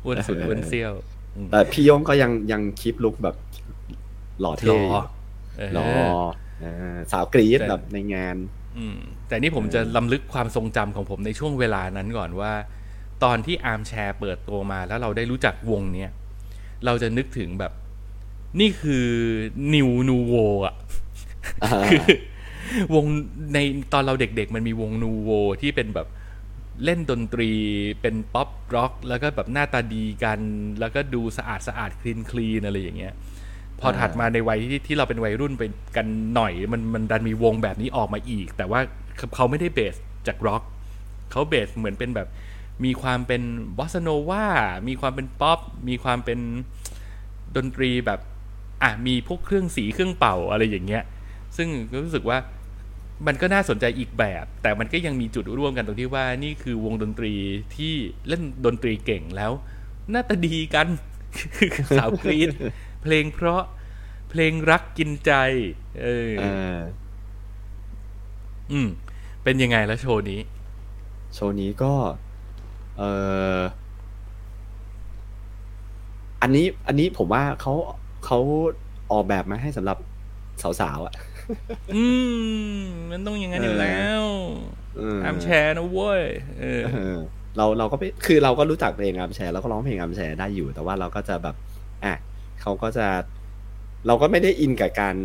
อ้วนสุดเอออ้วนเซี่ยวอืมแต่พี่โย่งก็ยังยังคลิปลุกแบบ หล่อหเท่ล่ออยู่เออหล่อเออสาวกรี๊ดแต่แบบในงานอืมแต่นี่ผมจะล้ำลึกความทรงจำของผมในช่วงเวลานั้นก่อนว่า ตอนที่อาร์มแชร์เปิดตัวมาแล้วเราได้รู้จักวงเนี้ยเราจะนึกถึงแบบ นี่คือ new นูโวอะอ่า คือวงในตอนเราเด็กๆ มันมีวงนูโวที่เป็นแบบเล่นดนตรีเป็นป๊อปร็อก แล้วก็แบบหน้าตาดีกัน แล้วก็ดูสะอาดสะอาด clean clean อะไรอย่างเงี้ย พอถัดมาในวัยที่ที่เราเป็นวัยรุ่นไปกันหน่อย มันมันดันมีวงแบบนี้ออกมาอีก แต่ว่าเขาไม่ได้เบสจากร็อกเขาเบสเหมือนเป็นแบบมีความเป็นบอสโนวา มีความเป็นป๊อป มีความเป็นดนตรีแบบ อะ มีพวกเครื่องสีเครื่องเป่าอะไรอย่างเงี้ย ซึ่งก็รู้สึกว่ามันก็น่าสนใจอีกแบบ แต่มันก็ยังมีจุดร่วมกันตรงที่ว่านี่คือวงดนตรีที่เล่นดนตรีเก่งแล้วหน้าตาดีกันสาวกรีดเพลงเพราะเพลงรักกินใจเออเอออืม เป็นยังไงแล้วโชว์นี้ โชว์นี้ก็ เอออันนี้ อันนี้ผมว่าเขาเขาออกแบบมาให้สำหรับสาวๆอะ อืม มันต้องอย่างนั้นอยู่แล้วเอออามแชร์นะเว้ยเออเออเราเราก็ไม่คือเราก็รู้จักเพลงอาร์มแชร์เราก็ร้องเพลงอาร์มแชร์ได้อยู่ แต่ว่าเราก็จะแบบอะเขาก็จะ เราก็ไม่ได้อินกับการ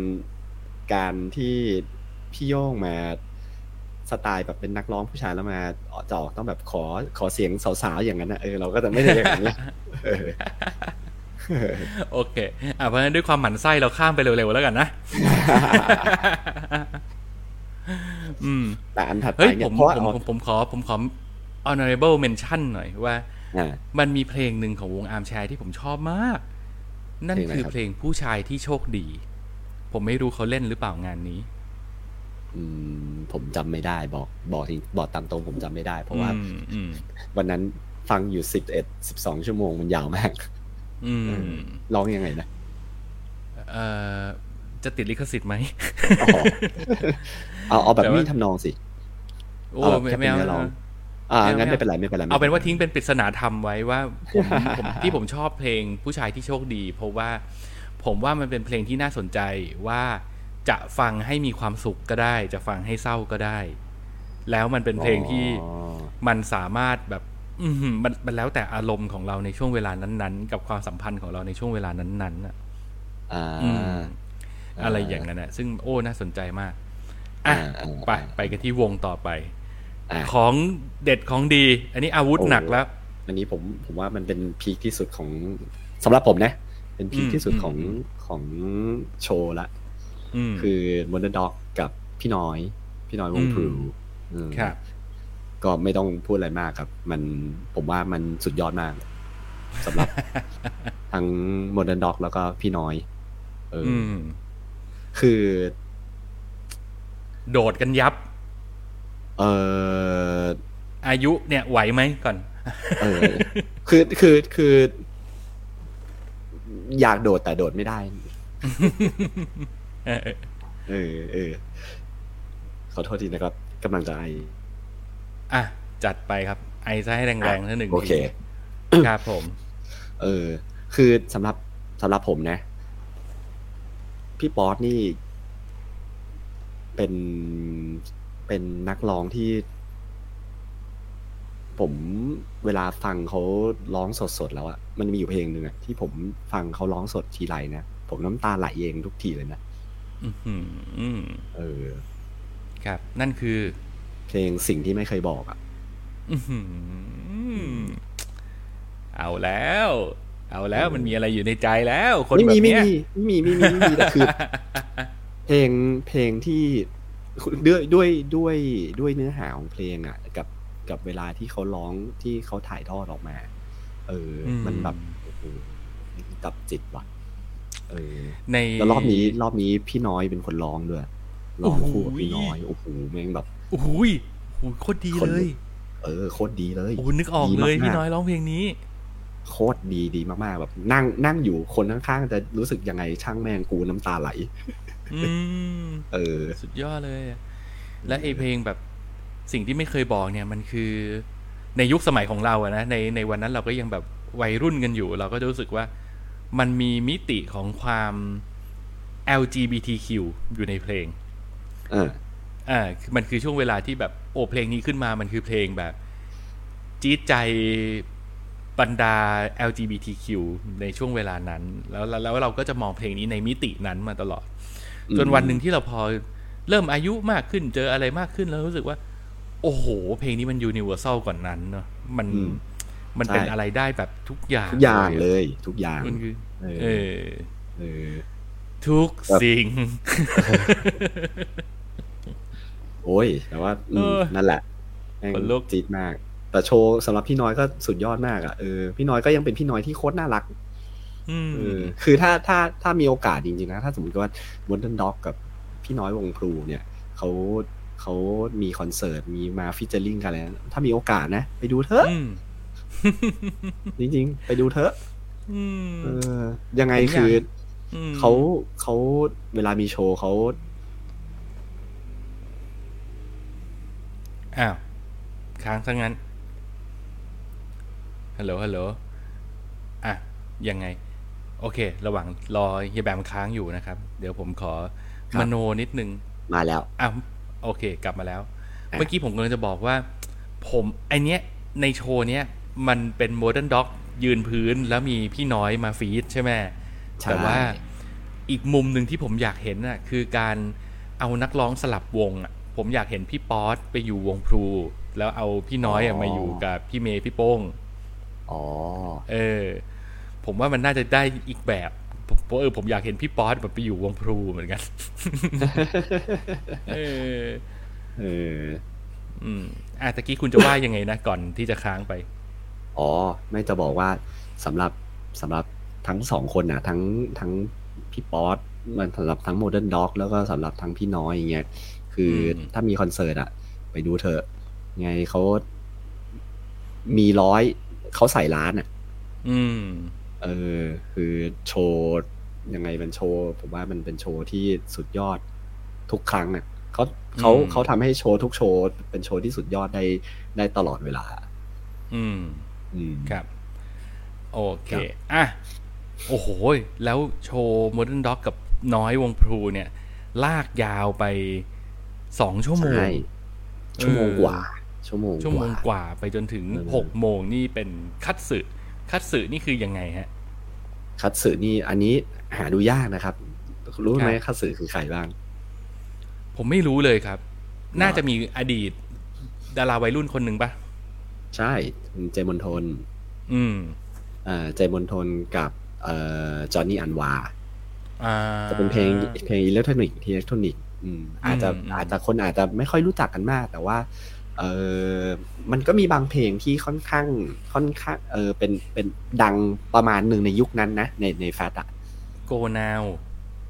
การที่พี่โย่งมาสไตล์แบบเป็นนักร้องผู้ชายแล้วมาจะออกต้องแบบขอขอเสียงสาวๆอย่างนั้นนะเออเราก็จะไม่ได้อย่างนี้นเออ โอเค อะเพราะฉะนั้นด้วยความหมั่นไส้เราข้ามไปเร็วๆแล้วกันนะ อืมแต่อันถัดไปเฮ้ยเนี่ผยมเพราะว่าผมผมผมขอ ผมขอ honorable mention หน่อยว่าอ่า มันมีเพลงหนึ่งของวงอาร์มแชร์ที่ผมชอบมาก นั่นเพลงอะไรคือครับเพลงผู้ชายที่โชคดี ผมไม่รู้เขาเล่นหรือเปล่างานนี้ อืม ผมจำไม่ได้ บอก บอกทีบอกตามตรงผมจำไม่ได้ เพราะว่าอืมอืมวันนั้นฟังอยู่สิบเอ็ดสิบสองชั่วโมงมันยาวมาก อืมร้องยังไงนะเอ่อจะติดลิขสิทธิ์ไหมอ๋อเอาเอาแบบแต่ว่านี้ทำนองสิโอ้เอาแบบไม่แค่ไม่เอาเป็นเนื้อร้องอ่าไม่เอางั้นไม่ไม่เป็นไรไม่เป็นไรเอาเป็นว่าไทิ้งเป็นปริศนาธรรมไว้ว่าผมผมที่ผมชอบเพลงผู้ชายที่โชคดี เพราะว่าผมว่ามันเป็นเพลงที่น่าสนใจว่าจะฟังให้มีความสุขก็ได้ จะฟังให้เศร้าก็ได้ แล้วมันเป็นเพลงที่อ๋อมันสามารถแบบ อือหือมันมันแล้วแต่อารมณ์ของเราในช่วงเวลานั้นๆ กับความสัมพันธ์ของเราในช่วงเวลานั้นๆน่ะอ่าอืมอ่าอะไรอย่างนั้นน่ะ ซึ่งโอ้น่าสนใจมากอะอ่าอ่าไปไปกันที่วงต่อไปอ่าของเด็ดของดี อันนี้อาวุธโอ้หนักแล้ว อันนี้ผมผมว่ามันเป็นพีคที่สุดของสำหรับผมนะ เป็นพีคอืมที่สุดอืมของของโชว์ละอืมคือ Modern Dog กับพี่น้อย พี่น้อยวงอืมพลูอืมครับ ก็ไม่ต้องพูดอะไรมากครับ มันผมว่ามันสุดยอดมากสำหรับ ทั้ง Modern Dog แล้วก็พี่น้อย เอออือมคือ โดดกันยับ เอออายุเนี่ยไหวไหมก่อน เออ คือคือคือ อยากโดดแต่โดดไม่ได้ เออเออเออเออขอโทษทีนะครับกำลังจะไออะ จัดไปครับ ไอซะให้แรงๆท่าหนึ่งโอเคทีครับผม เออ คือสำหรับสำหรับผมนะ พี่ป๊อตนี่ เป็นเป็นนักร้องที่ ผมเวลาฟังเขาร้องสดๆแล้วอะมันมีอยู่เพลงหนึ่งอะที่ผมฟังเขาร้องสดทีไรนะ ผมน้ำตาไหลเองทุกทีเลยนะอื้อหืออืมเออ ครับ นั่นคือ เพลงสิ่งที่ไม่เคยบอกอะอื้อหือเอาแล้ว เอาแล้วมันมีอะไรอยู่ในใจแล้ว คนไม่แบมีบไม่เนี้ยมีไม่มีไม่มีไม่มีแต่คือ เพลงเพลงที่ด้วยด้วยด้วยด้วยเนื้อหาของเพลงอะ กับกับเวลาที่เขาร้องที่เขาถ่ายทอดออกมา เอออมมันแบบโอ้โหจับจิตว่ะเออ ในแล้วรอบนี้ รอบนี้พี่น้อยเป็นคนร้องด้วยร้องคู่กับพี่น้อยโอ้โหแม่งแบบ โอ้โหยโอ้โหโคตรดีคน เลลุยกเออโคตรดีเลย โอ้โหนึกออกดีเลยมากๆ พี่น้อยร้องเพลงนี้ โคตรดีดีมากๆแบบนั่งนั่งอยู่คนข้างๆจะรู้สึกยังไงช่างแม่งกูน้ำตาไหล อืม เออ สุดยอดเลยอะและไอเพลงแบบสิ่งที่ไม่เคยบอกเนี่ยมันคือในยุคสมัยของเราอะนะในในวันนั้นเราก็ยังแบบวัยรุ่นกันอยู่ เราก็จะรู้สึกว่ามันมีมิติของความ LGBTQ อยู่ในเพลงอ่า อ่าคือมันคือช่วงเวลาที่แบบโอ้เพลงนี้ขึ้นมามันคือเพลงแบบ จี๊ดใจบรรดา LGBTQ ในช่วงเวลานั้นแล้วแล้วแล้วเราก็จะมองเพลงนี้ในมิตินั้นมาตลอด จนวันหนึ่งที่เราพอเริ่มอายุมากขึ้นเจออะไรมากขึ้นแล้วรู้สึกว่า โอ้โห เพลงนี้มันยูนิเวอร์แซลกว่านั้นเนาะมันอืมมันเป็นใช่อะไรได้แบบทุกอย่างทุกอย่างอะเลย ทุกอย่างมันคือเออเออเออทุกแบบสิ่ง โอ้ย แต่ว่าอืมเออนั่นแหละแม่งขนลุกจี๊ดมาก แต่โชว์สำหรับพี่น้อยก็สุดยอดมากอะเออพี่น้อยก็ยังเป็นพี่น้อยที่โคตรน่ารักอืมเออคือถ้าถ้าถ้ามีโอกาสจริงๆนะ ถ้าสมมติว่า Modern Dog กับพี่น้อยวงพลูเนี่ยเขาเขามีคอนเสิร์ตมีมาฟิชเจอริงกันแล้วถ้ามีโอกาสนะ ไปดูเถอะอืมจริงๆ ไปดูเถอะอืมเออยังไงผมอยากคืออืมเขาเขาเวลามีโชว์เขา อ้าว ค้างซะงั้น ฮัลโหล ฮัลโหล อะ ยังไง โอเค ระหว่างรอเฮียแบมค้างอยู่นะครับ เดี๋ยวผมขอมโนนิดนึง มาแล้ว อะ โอเค กลับมาแล้วอะเมื่อกี้ผมกำลังจะบอกว่า ผมไอเนี้ย ในโชว์เนี้ย มันเป็นโมเดิร์นด็อกยืนพื้นแล้วมีพี่น้อยมา feat ใช่ไหมใช่แต่ว่าอีกมุมหนึ่งที่ผมอยากเห็นน่ะ คือการเอานักร้องสลับวงอะ ผมอยากเห็นพี่ป๊อตไปอยู่วงพลูแล้วเอาพี่น้อยอะมาอยู่กับพี่เมธีพี่โป้งอ๋อเออ ผมว่ามันน่าจะได้อีกแบบผมเออผมอยากเห็นพี่ป๊อตแบบไปอยู่วงพลูเหมือนกันเออเอออืมอะตะกี้คุณจะว่ายังไงนะก่อนที่จะค้างไป อ๋อ ไม่จะบอกว่าสำหรับสำหรับทั้งสองคนนะทั้งทั้งพี่ป๊อตมันสำหรับทั้งโมเดิร์นด็อกแล้วก็สำหรับทั้งพี่น้อยอย่างเงี้ย คืออมถ้ามีคอนเสิร์ตอะไปดูเถอะไงเขามีร้อยเขาใส่ล้านอะอืม เออ คือโชว์ยังไงเป็นโชว์ผมว่ามันเป็นโชว์ที่สุดยอดทุกครั้งอะเขาเขาอืมเขาทำให้โชว์ทุกโชว์เป็นโชว์ที่สุดยอดได้ได้ตลอดเวลา อืม อืมครับ โอเคครับอะ โอ้โห แล้วโชว์โมเดิร์นด็อกกับน้อยวงพลูเนี่ย ลากยาวไป สองชั่วโมงใช่ชั่วโมงกว่า ชั่วโมงชั่วโมงกว่าว่าไปจนถึงเออหกโมงนี่เป็นคัตสึคัตสึนี่คือยังไงฮะ คัตสึนี่อันนี้หาดูยากนะครับ รู้ไหมครับคัตสึคือใครบ้าง ผมไม่รู้เลยครับ น่าจะมีอดีต ดาราวัยรุ่นคนหนึ่งปะใช่เจมอนโทน อืมเอ่อเจมอนโทนกับเอ่อจอห์นนี่อันวาอ่าจะเป็นเพลงเพลงอิเล็กทรอนิกส์อิเล็กทรอนิกส์ อืมอาจจะอืมอืมอาจจะคนอาจจะไม่ค่อยรู้จักกันมาก แต่ว่า เออมันก็มีบางเพลงที่ค่อนข้างค่อนข้าง เออเป็นเป็นดังประมาณหนึ่งในยุคนั้นนะในในแฟตอะ Go Now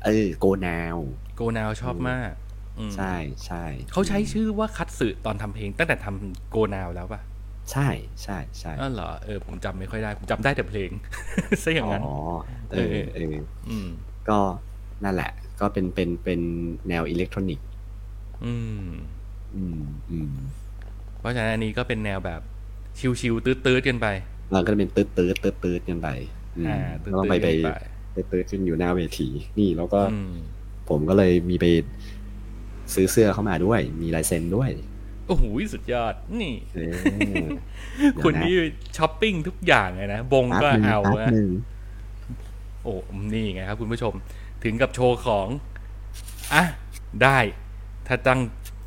เออ Go Now Go Now ชอบมากอืมใช่ใช่เขาใช้ชื่อว่าคัตสึตอนทำเพลง ตั้งแต่ทำ Go Now แล้วปะใช่ใช่ใช่อ๋อเหรอเออผมจำไม่ค่อยได้ ผมจำได้แต่เพลงซะอย่างนั้นอ๋อเออเอออืมก็นั่นแหละ ก็เป็นเป็นเป็นแนวอิเล็กทรอนิกส์ อืม อืมอืมเพราะฉะนั้นอันนี้ก็เป็นแนวแบบชิวๆตื้อๆกันไปเราก็จะเป็นตืดตืดตืดตืดกันไปอืมอ่าตื้อก็ต้องๆไปกันไปไปตืดตืดขึ้นอยู่หน้าเวที นี่แล้วก็อืมผมก็เลยมีไปซื้อเสื้อเข้ามาด้วย มีลายเซ็นด้วย โอ้โหสุดยอด นี่เออคุณนี่ช้อปปิ้งทุกอย่างเลยนะ บงก็แป๊บหนึ่งเอาแป๊บอะหนึ่งโอ้ นี่ไงครับคุณผู้ชม ถึงกับโชว์ของ อะ ได้ ถ้าตั้ง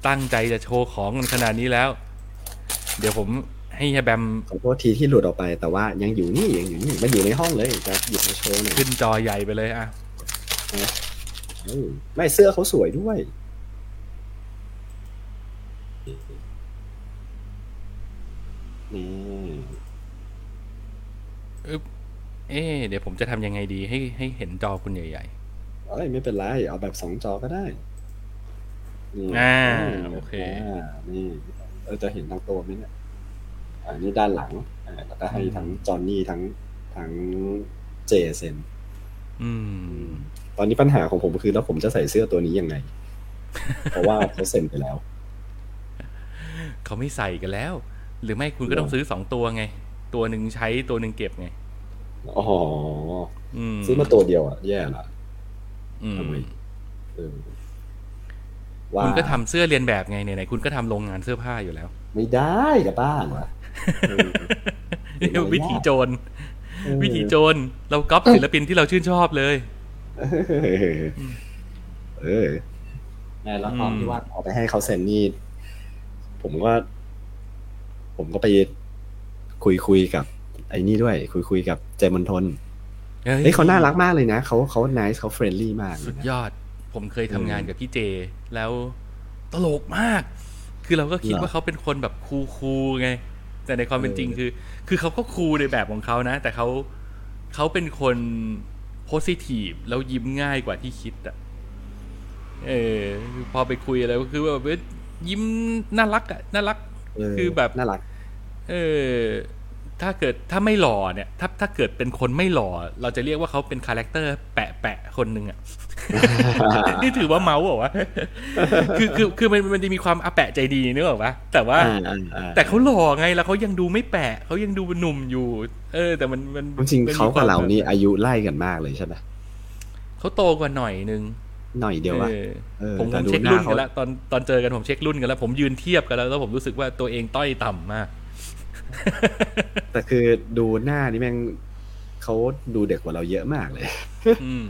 ตั้งใจจะโชว์ของกันขนาดนี้แล้ว เดี๋ยวผมให้เฮียแบมขอโทษทีที่หลุดออกไป แต่ว่ายังอยู่นี่ยังอยู่นี่มันอยู่ในห้องเลยจะหยิบมาโชว์หน่อยขึ้นจอใหญ่ไปเลยอะเออไม่เสื้อเขาสวยด้วยนี่เอ๊ะเดี๋ยวผมจะทำยังไงดีให้ให้เห็นจอคุณใหญ่ เอ้ยไม่เป็นไร เอาแบบสองจอก็ได้ นี่อ่านี่โอเคานี่เออจะเห็นทั้งตัวไหมเนี่ยอันนี้ด้านหลังอ่าแล้วก็ให้ทั้งจอห์นนี่ทั้งทั้งเจเซนๆอืมตอนนี้ปัญหาของผมคือแล้วผมจะใส่เสื้อตัวนี้ยังไง เพราะว่าเขาเซ็นไปแล้ว เขาไม่ใส่กันแล้ว หรือไม่คุณก็ต้องซื้อสองตัวไง ตัวหนึ่งใช้ตัวหนึ่งเก็บไง อ๋ออืมซื้อมาตัวเดียวอะ แย่ละอืม ทำไมเออว่าคุณก็ทำเสื้อเรียนแบบไงไหนๆคุณก็ทำโรงงานเสื้อผ้าอยู่แล้ว ไม่ได้กับบ้านวะเออเดี๋ยววิธีโจรเออวิธีโจรเราก๊อปศิลปินที่เราชื่นชอบเลยเออเออแม่แล้วตอนที่ว่าเอาไปให้เขาเซ็นนี่ผมก็ ผมก็ไปคุยคุยกับ ไอ้นี่ด้วย คุยคุยกับเจมณฑล เฮ้ยเขาน่ารักมากเลยนะเขาเขา nice เขา friendly มากเลสุดนะยอด ผมเคยทำงานกับพี่เจ แล้วตลกมาก คือเราก็คิดเหรอว่าเขาเป็นคนแบบ cool ๆไง แต่ในความเป็นจริงคือ คือเขาก็ cool ในแบบของเขานะ แต่เขาเขาเป็นคน positive แล้วยิ้มง่ายกว่าที่คิดอะเออพอไปคุยอะไรก็คือว่าเว้ยยิ้มน่ารักอะน่ารักเออคือแบบน่ารัก เออ ถ้าเกิดถ้าไม่หล่อเนี่ย ถ้าถ้าเกิดเป็นคนไม่หล่อ เราจะเรียกว่าเขาเป็นคาแรคเตอร์แปะแปะคนหนึ่งอะนี่ถือว่าเมาส์เหรอวะคือคือคือมันมันจะมีความอาแปะใจดีนึกออกปะแต่ว่าอ่าอ่าอ่าแต่เขาหล่อไงแล้วเขายังดูไม่แปะเขายังดูหนุ่มอยู่ เออ แต่มันมันจริงมันๆมีเขากับเราควมนี่อายุไล่กันมากเลยใช่ไหมเขาโตกว่าหน่อยนึงหน่อยเดียววะเออเออผมผแต่มดูเช็คหน้ารุ่นเขากันแล้วตอนตอนเจอกันผมเช็ครุ่นกันแล้ว ผมยืนเทียบกันแล้วแล้วผมรู้สึกว่าตัวเองต้อยต่ำมาก แต่คือดูหน้านี่แม่งเขาดูเด็กกว่าเราเยอะมากเลย อืม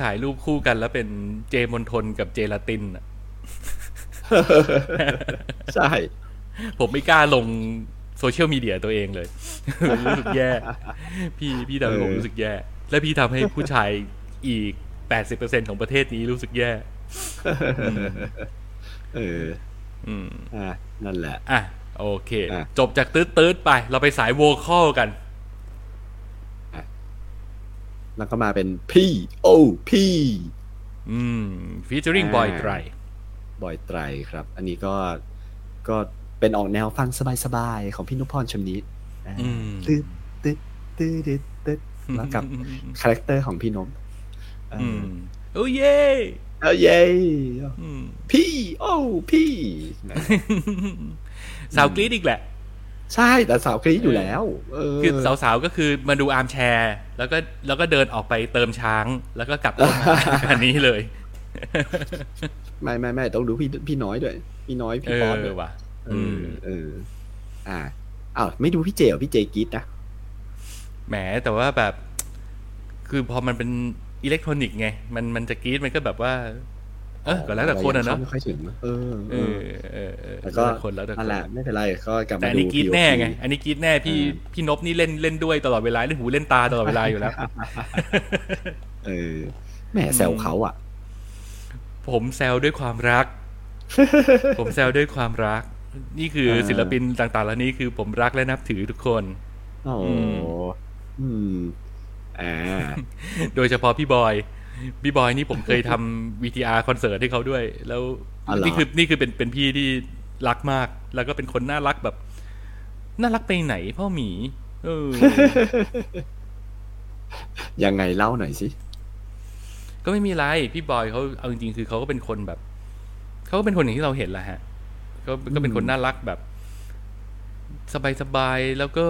ถ่ายรูปคู่กันแล้วเป็นเจมอนทนกับเจลาตินอะใช่ ผมไม่กล้าลงโซเชียลมีเดียตัวเองเลย รู้สึกแย่ พี่พี่ทำให้ผมรู้สึกแย่ และพี่ทำให้ผู้ชายอีกแปดสิบเปอร์เซ็นของประเทศนี้รู้สึกแย่ เออ อืม อะ นั่นแหละ อะ โอเคอะจบจากตืดตืดๆไป เราไปสายโวคอลกัน แล้วก็มาเป็นพี่ โอ้พี่อืมฟีเจอริงบอยอ่าไตรบอยไตรครับ อันนี้ก็ก็เป็นออกแนวฟังสบายๆ ของพี่นุพพรชมนิดอ่าอืมตึ๊ดตึ๊ดตึ๊ดตึ๊ดตึ๊ดแล้วกับคาแรคเตอร์ของพี่นพเออือมโอ้เย่เอาเย้อืมพี่ โอ้พี่ สาวกรี๊ดอีกแหละ ใช่แต่สาวกรี๊ดอยู่แล้วเออคือสาวๆก็คือมาดูอาร์มแชร์ แล้วก็แล้วก็เดินออกไปเติมช้าง แล้วก็กลับอันนี้เลย ไม่ไม่ไม่ต้องดูพี่พี่น้อยด้วย พี่น้อยเอพี่ป๊อตด้วยว่ะเอออืมเออ อ่าอ้าวไม่ดูพี่เจเหรอพี่เจกรี๊ดนะแหมแต่ว่าแบบ คือพอมันเป็นอิเล็กทรอนิกส์ไงมันมันจะกรี๊ดมันก็แบบว่า เออก็แล้วแต่คนอะเนาะรยังเข้ไม่ค่อยถึงเออเอเอออเออเออแล้วก็แล้วแต่คนแล้วแต่คนั่นนแหละไม่เป็นไรก็กลับแต่มาอันดูนี้กรี๊ด POP แน่ไงอันนี้กรี๊ดแน่พี่อ่าพี่นพนี่เล่นเล่นด้วยตลอดเวลาเล่นหูเล่นตาตลอดเวลาอยู่แล้วเออแหมแซวเขาอะ ผมแซวด้วยความรัก ผมแซวด้วยความรัก นี่คือเออศิลปินต่างๆเหล่านี้คือผมรักและนับถือทุกคนโอ้อืมอ่าโดยเฉพาะพี่บอย พี่บอยนี่ผมเคยทำ VTR คอนเสิร์ตให้เขาด้วย แล้วอ๋อเหรอนี่คือนี่คือเป็นเป็นพี่ที่รักมาก แล้วก็เป็นคนน่ารักแบบ น่ารักไปไหนพ่อหมี เออ ยังไงเล่าหน่อยสิ ก็ไม่มีไร พี่บอยเขาเอาจริงๆคือเขาก็เป็นคนแบบ เขาก็เป็นคนอย่างที่เราเห็นแหละฮะ ก็ก็เป็นคนน่ารักแบบ สบายๆ แล้วก็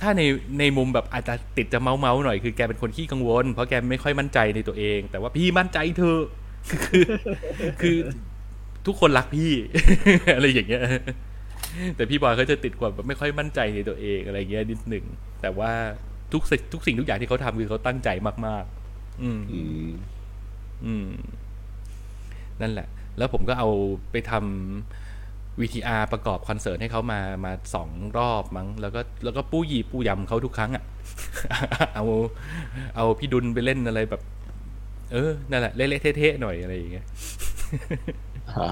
ถ้าในในมุมแบบอาจจะติดจะเมาเมาๆหน่อยคือแกเป็นคนขี้กังวล เพราะแกไม่ค่อยมั่นใจในตัวเอง แต่ว่าพี่มั่นใจเธอะคือคือทุกคนรักพี่ อะไรอย่างเงี้ย แต่พี่บอยเขาจะติดความแบบไม่ค่อยมั่นใจในตัวเองอะไรเงี้ยนิดหนึ่งแต่ว่าทุกสิ่งทุกสิ่งทุกอย่างที่เขาทำคือเขาตั้งใจมากๆอืมอืม อืม นั่นแหละ แล้วผมก็เอาไปทำ VTR ประกอบคอนเสิร์ตให้เขามามาสองรอบมั้ง แล้วก็แล้วก็ปู้ยีปู้ยำเขาทุกครั้งอะ เอาเอาพี่ดุลไปเล่นอะไรแบบ เออ นั่นแหละ เละๆเทะๆหน่อยอะไรอย่างเงี้ยอ่า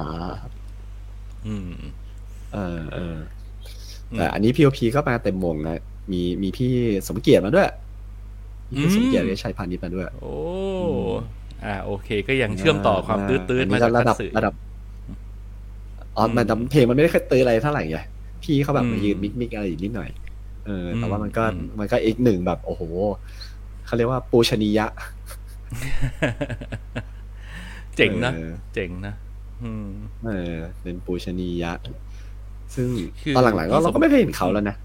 อืม เออเอออืมแต่อันนี้พีโอพีก็มาเต็มวงนะ มีมีพี่สมเกียรติมาด้วยมีพี่อืมสมเกียรติชัยพานิชมาด้วย โอ้ อ่า โอเค ก็ยังเชื่อมต่อความตื้อๆอันมานี้จากก็ระดับสื่อระดับ อ๋ออืมมันแต่เพลงมันไม่ได้ค่อยตื้ออะไรเท่าไหร่ไงพี่เขาแบบอืมมายืนมิกมิกอะไรอยู่นิดหน่อย เออ แต่ว่ามันก็อืมมันก็อีกหนึ่งแบบโอ้โหเขาเรียกว่าปูชนียะ เจ๋งนะเออเจ๋งนะอืมเออเป็นปูชนียะ ซึ่งคือตอนหลังๆก็พี่สมเราก็ไม่เคยเห็นเขาแล้วนะ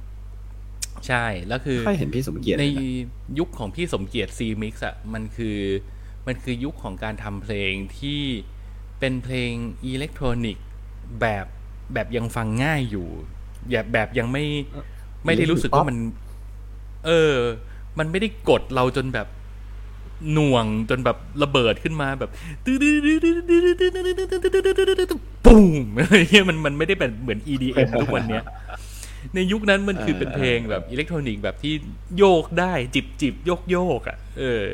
ใช่ แล้วคือไม่ค่อยเห็นพี่สมเกียรติในเลยนะยุคของพี่สมเกียรติซีมิกซ์อะมันคือมันคือยุคของการทำเพลงที่เป็นเพลงอิเล็กทรอนิกส์ แบบแบบยังฟังง่ายอยู่แบบแบบยังไม่ไม่ได้รู้สึกว่ามัน เออ มันไม่ได้กดเราจนแบบหน่วงจนแบบระเบิดขึ้นมาแบบปุ้มอะไรเงี้ยมันมันไม่ได้เป็นเหมือน EDM ทุกวันเนี้ย ในยุคนั้นมันคือเป็นเพลงแบบอิเล็กทรอนิกส์แบบที่โยกได้จิบจิบโยกโยกอะ เออ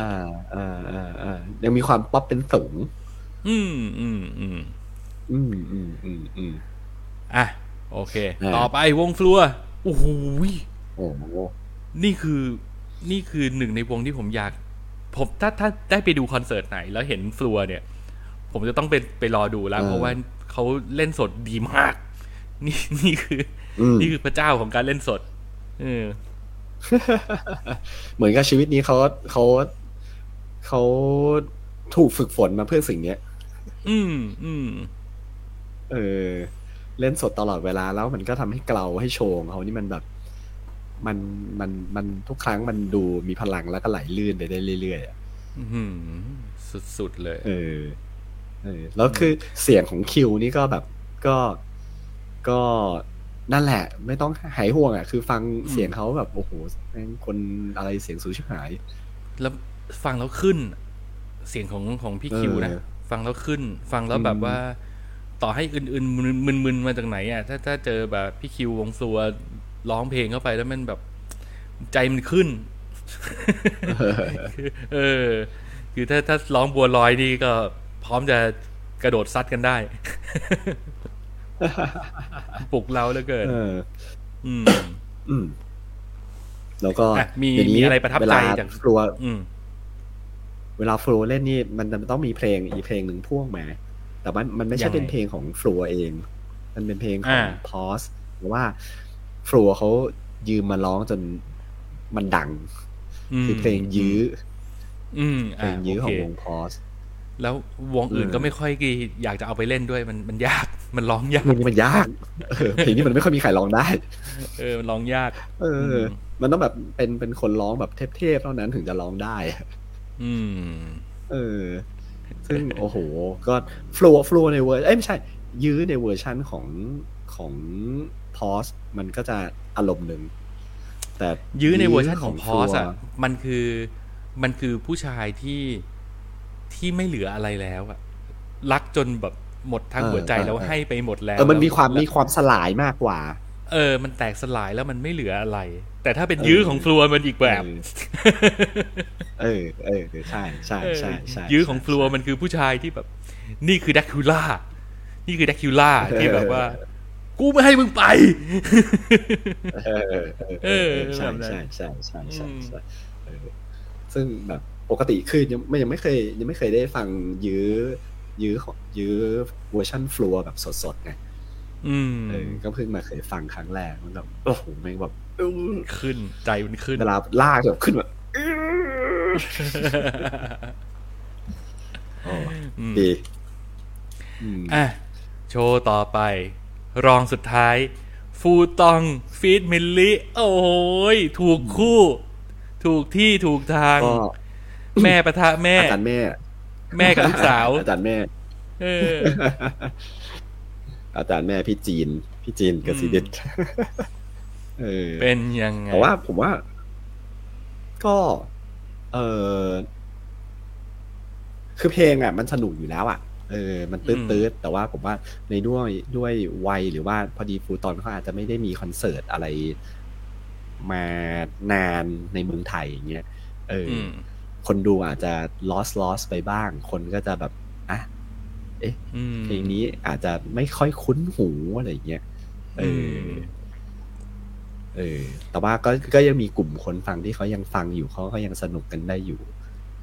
อ่าอ่าอ่าอ่ายังมีความป๊อปเป็นสูง อืมอืมอืม อืมอืมอืมอืมอะ โอเคอ่าต่อไปวงฟลัวโอ้โหยโอ้โหนี่คือนี่คือหนึ่งในวงที่ผมอยาก ผมถ้าถ้าได้ไปดูคอนเสิร์ตไหน แล้วเห็นฟลัวเนี่ยผผมจะต้องไปไปรอดูแล้วเออเพราะว่าเขาเล่นสดดีมาก นี่นี่คืออมนี่คือพระเจ้าของการเล่นสด เออ เหมือนกับชีวิตนี้เขาเขาเขาถูกฝึกฝนมาเพื่อสิ่งเนี้ย อืม อืม เออ เล่นสดตลอดเวลาแล้วมันก็ทำให้เกลาให้โชว์ของเขานี่มันแบบ มันมันมันทุกครั้งมันดูมีพลังแล้วก็ไหลลื่นไปได้เรื่อยๆอะอื้อหือสุดๆเลย เออ เออ แล้วคือเสียงของคิวนี่ก็แบบก็ก็นั่นแหละ ไม่ต้องหายห่วงอะ คือฟังเสียงเขาแบบโอ้โหแม่งคนอะไรเสียงสูงชิบหาย แล้วฟังแล้วขึ้น เสียงของของพี่คิวนะเออฟังแล้วขึ้น ฟังแล้วแบบอืมว่า ต่อให้อื่นๆมึนๆมาจากไหนอะถ้าถ้าเจอแบบพี่คิววงซัวร้องเพลงเข้าไปแล้วมันแบบใจมันขึ้นคือเออ คือถ้าถ้าร้องบัวลอยนี่ก็พร้อมจะกระโดดซัดกันได้ ปลุกเราเหลือเกินเอออืม อืม แล้วก็อะมีเดี๋ยวนี้มีอะไรประทับใจเวลาจากฟลัว อืม เวลาฟลัวเล่นนี่มันจะต้องมีเพลงอีกเพลงหนึ่งพ่วงมา แต่มันมันไม่ใช่ยังไงเป็นเพลงของฟลัวเอง มันเป็นเพลงของอ่าพอสเพราะว่าฟลัวเขายืมมาร้องจนมันดัง คือเพลงยื้ออืมเพลอ่างยื้อโอขอเคงวงพอสแล้ววงอื่นเออก็ไม่ค่อยอยากจะเอาไปเล่นด้วยมันมันยาก มันร้องยากเพลงนี้มันยากเออเพลงนี้มันไม่ค่อยมีใครร้องได้ เออมันร้องยาก เอออมมันต้องแบบเป็นเป็นคนร้องแบบเทพๆเท่านั้นถึงจะร้องได้ อืม เออ ซึ่งโอ้โห ก็ฟลัวฟลัวในเวอร์เอ้ยไม่ใช่ ยื้อในเวอร์ชั่นของของพอสมันก็จะอารมณ์หนึ่งแต่ยื้อในเวอร์ชันของพอส Floor อะมันคือมันคือผู้ชายที่ที่ไม่เหลืออะไรแล้วอะรักจนแบบหมดทั้งเออหัวใจเออแล้วเออให้ไปหมดแล้วเออมันมีความแล้วมีความสลายมากกว่า เออ มันแตกสลายแล้วมันไม่เหลืออะไร แต่ถ้าเป็นยื้อของฟลัวมันอีกแบบเออเออ เออใช่ใช่ใช่ใช่ยื้อของฟลัวมันคือผู้ชายที่แบบ นี่คือแดกคิวล่า นี่คือแดกคิวล่าที่แบบว่า กูไม่ให้มึงไป เออเออเออเออใช่แบบนั้นใช่ใช่ใช่ใช่อืมใช่เออซึ่งแบบปกติคือยังไม่ยังไม่เคย ยังไม่เคยได้ฟังยื้อ ยื้อของยื้อเวอร์ชันฟลัวแบบสดๆไงอืมเออก็เพิ่งมาเคยฟังครั้งแรกมันแบบโอ้โหแม่งแบบอื้อ ขึ้นใจมันขึ้นเวลาลากแบบขึ้นแบบอื้อโอ้อืมดีอืมอะโชว์ต่อไป รองสุดท้าย ฟูตองฟีดมิลลิโอ้ยถูกคู่ ถูกที่ถูกทางก็แม่ประทะแม่อาจารย์แม่ แม่กับลูกสาว อาจารย์แม่เอออาจารย์แม่พี่จีน พี่จีนกับซีเด็ด เออเป็นยังไงแต่ว่าผมว่า ก็ เออคือเพลงอะ มันสนุกอยู่แล้ว อะเออ มันตื้อืมตื้ดแต่ว่าผมว่าในด้วยด้วยวัยหรือว่าพอดีฟูตอนเขาอาจจะไม่ได้มีคอนเสิร์ตอะไรมานานในเมืองไทยอย่างเงี้ย เออออืมคนดูอาจจะ lost lost ไปบ้าง คนก็จะแบบอะอืมเพลงนี้อาจจะไม่ค่อยคุ้นหูอะไรอย่างเงี้ย เอออม เออแต่ว่าก็ก็ยังมีกลุ่มคนฟังที่เขายังฟังอยู่เขาก็ยังสนุกกันได้อยู่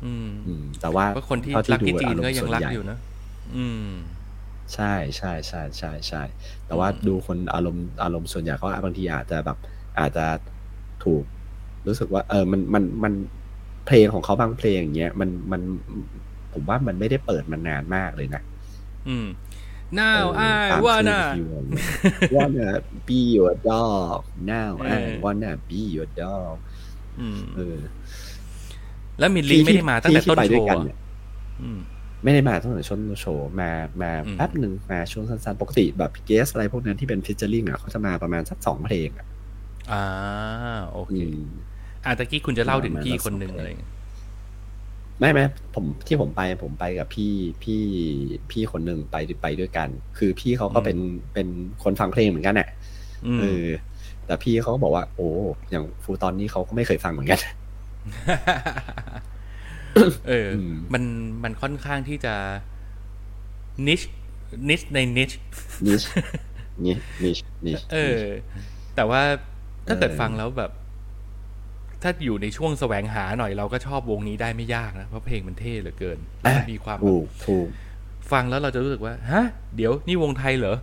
อืมอืมแต่ว่าเพราะคนที่เท่ารักพี่จีนอารมก็ณ์ยังส่วนรักใหญ่อยู่นะอืม ใช่ใช่ใช่ใช่ใช่แต่ว่าอืมดูคนอารมณ์อารมณ์ส่วนใหญ่เขาบางทีอาจจะแบบ อาจจะถูก รู้สึกว่า เออมันมันมันเพลงของเขาบางเพลงอย่างเงี้ยมันมันผมว่ามันไม่ได้เปิดมานานมากเลยนะอืม now เออ I ตาม wanna ชื่อ wanna be your dog now เอ I อ wanna be your dog อืมเออแล้วมิลลี่ไม่ได้มาตั้งแต่ที่ต้นไปโชด้วยว์กันอะเนี่ยอืมไม่ได้มาตั้งแต่ช่วงโชว์มามาอืมแป๊บหนึ่งมาช่วงสั้นๆ ปกติแบบเกสอะไรพวกนั้นที่เป็นฟิชเจอริงอะเขาจะมาประมาณสักสองเพลงอะอ่าโอเคอืมอะตะกี้คุณจะเล่าถึงประมาณพี่สักคนหนึ่งสองเพลงอะไรอย่างเงี้ย ไม่ไม่ผมที่ผมไปผมไปกับพี่พี่พี่คนหนึ่งไปไปด้วยกัน คือพี่เขาก็เป็นเป็นคนฟังเพลงเหมือนกันอะอืมเออแต่พี่เขาก็บอกว่า โอ้อย่างฟูตอนนี้เขาก็ไม่เคยฟังเหมือนกันเอออมมันมันค่อนข้างที่จะนิชนิชในนิชniche niche niche niche เออ แต่ว่าถ้าเกิดเออฟังแล้วแบบ ถ้าอยู่ในช่วงแสวงหาหน่อยเราก็ชอบวงนี้ได้ไม่ยากนะ เพราะเพลงมันเท่เหลือเกินอะมีความแบบถูกถูกฟังแล้วเราจะรู้สึกว่า ฮะ เดี๋ยวนี่วงไทยเหรอ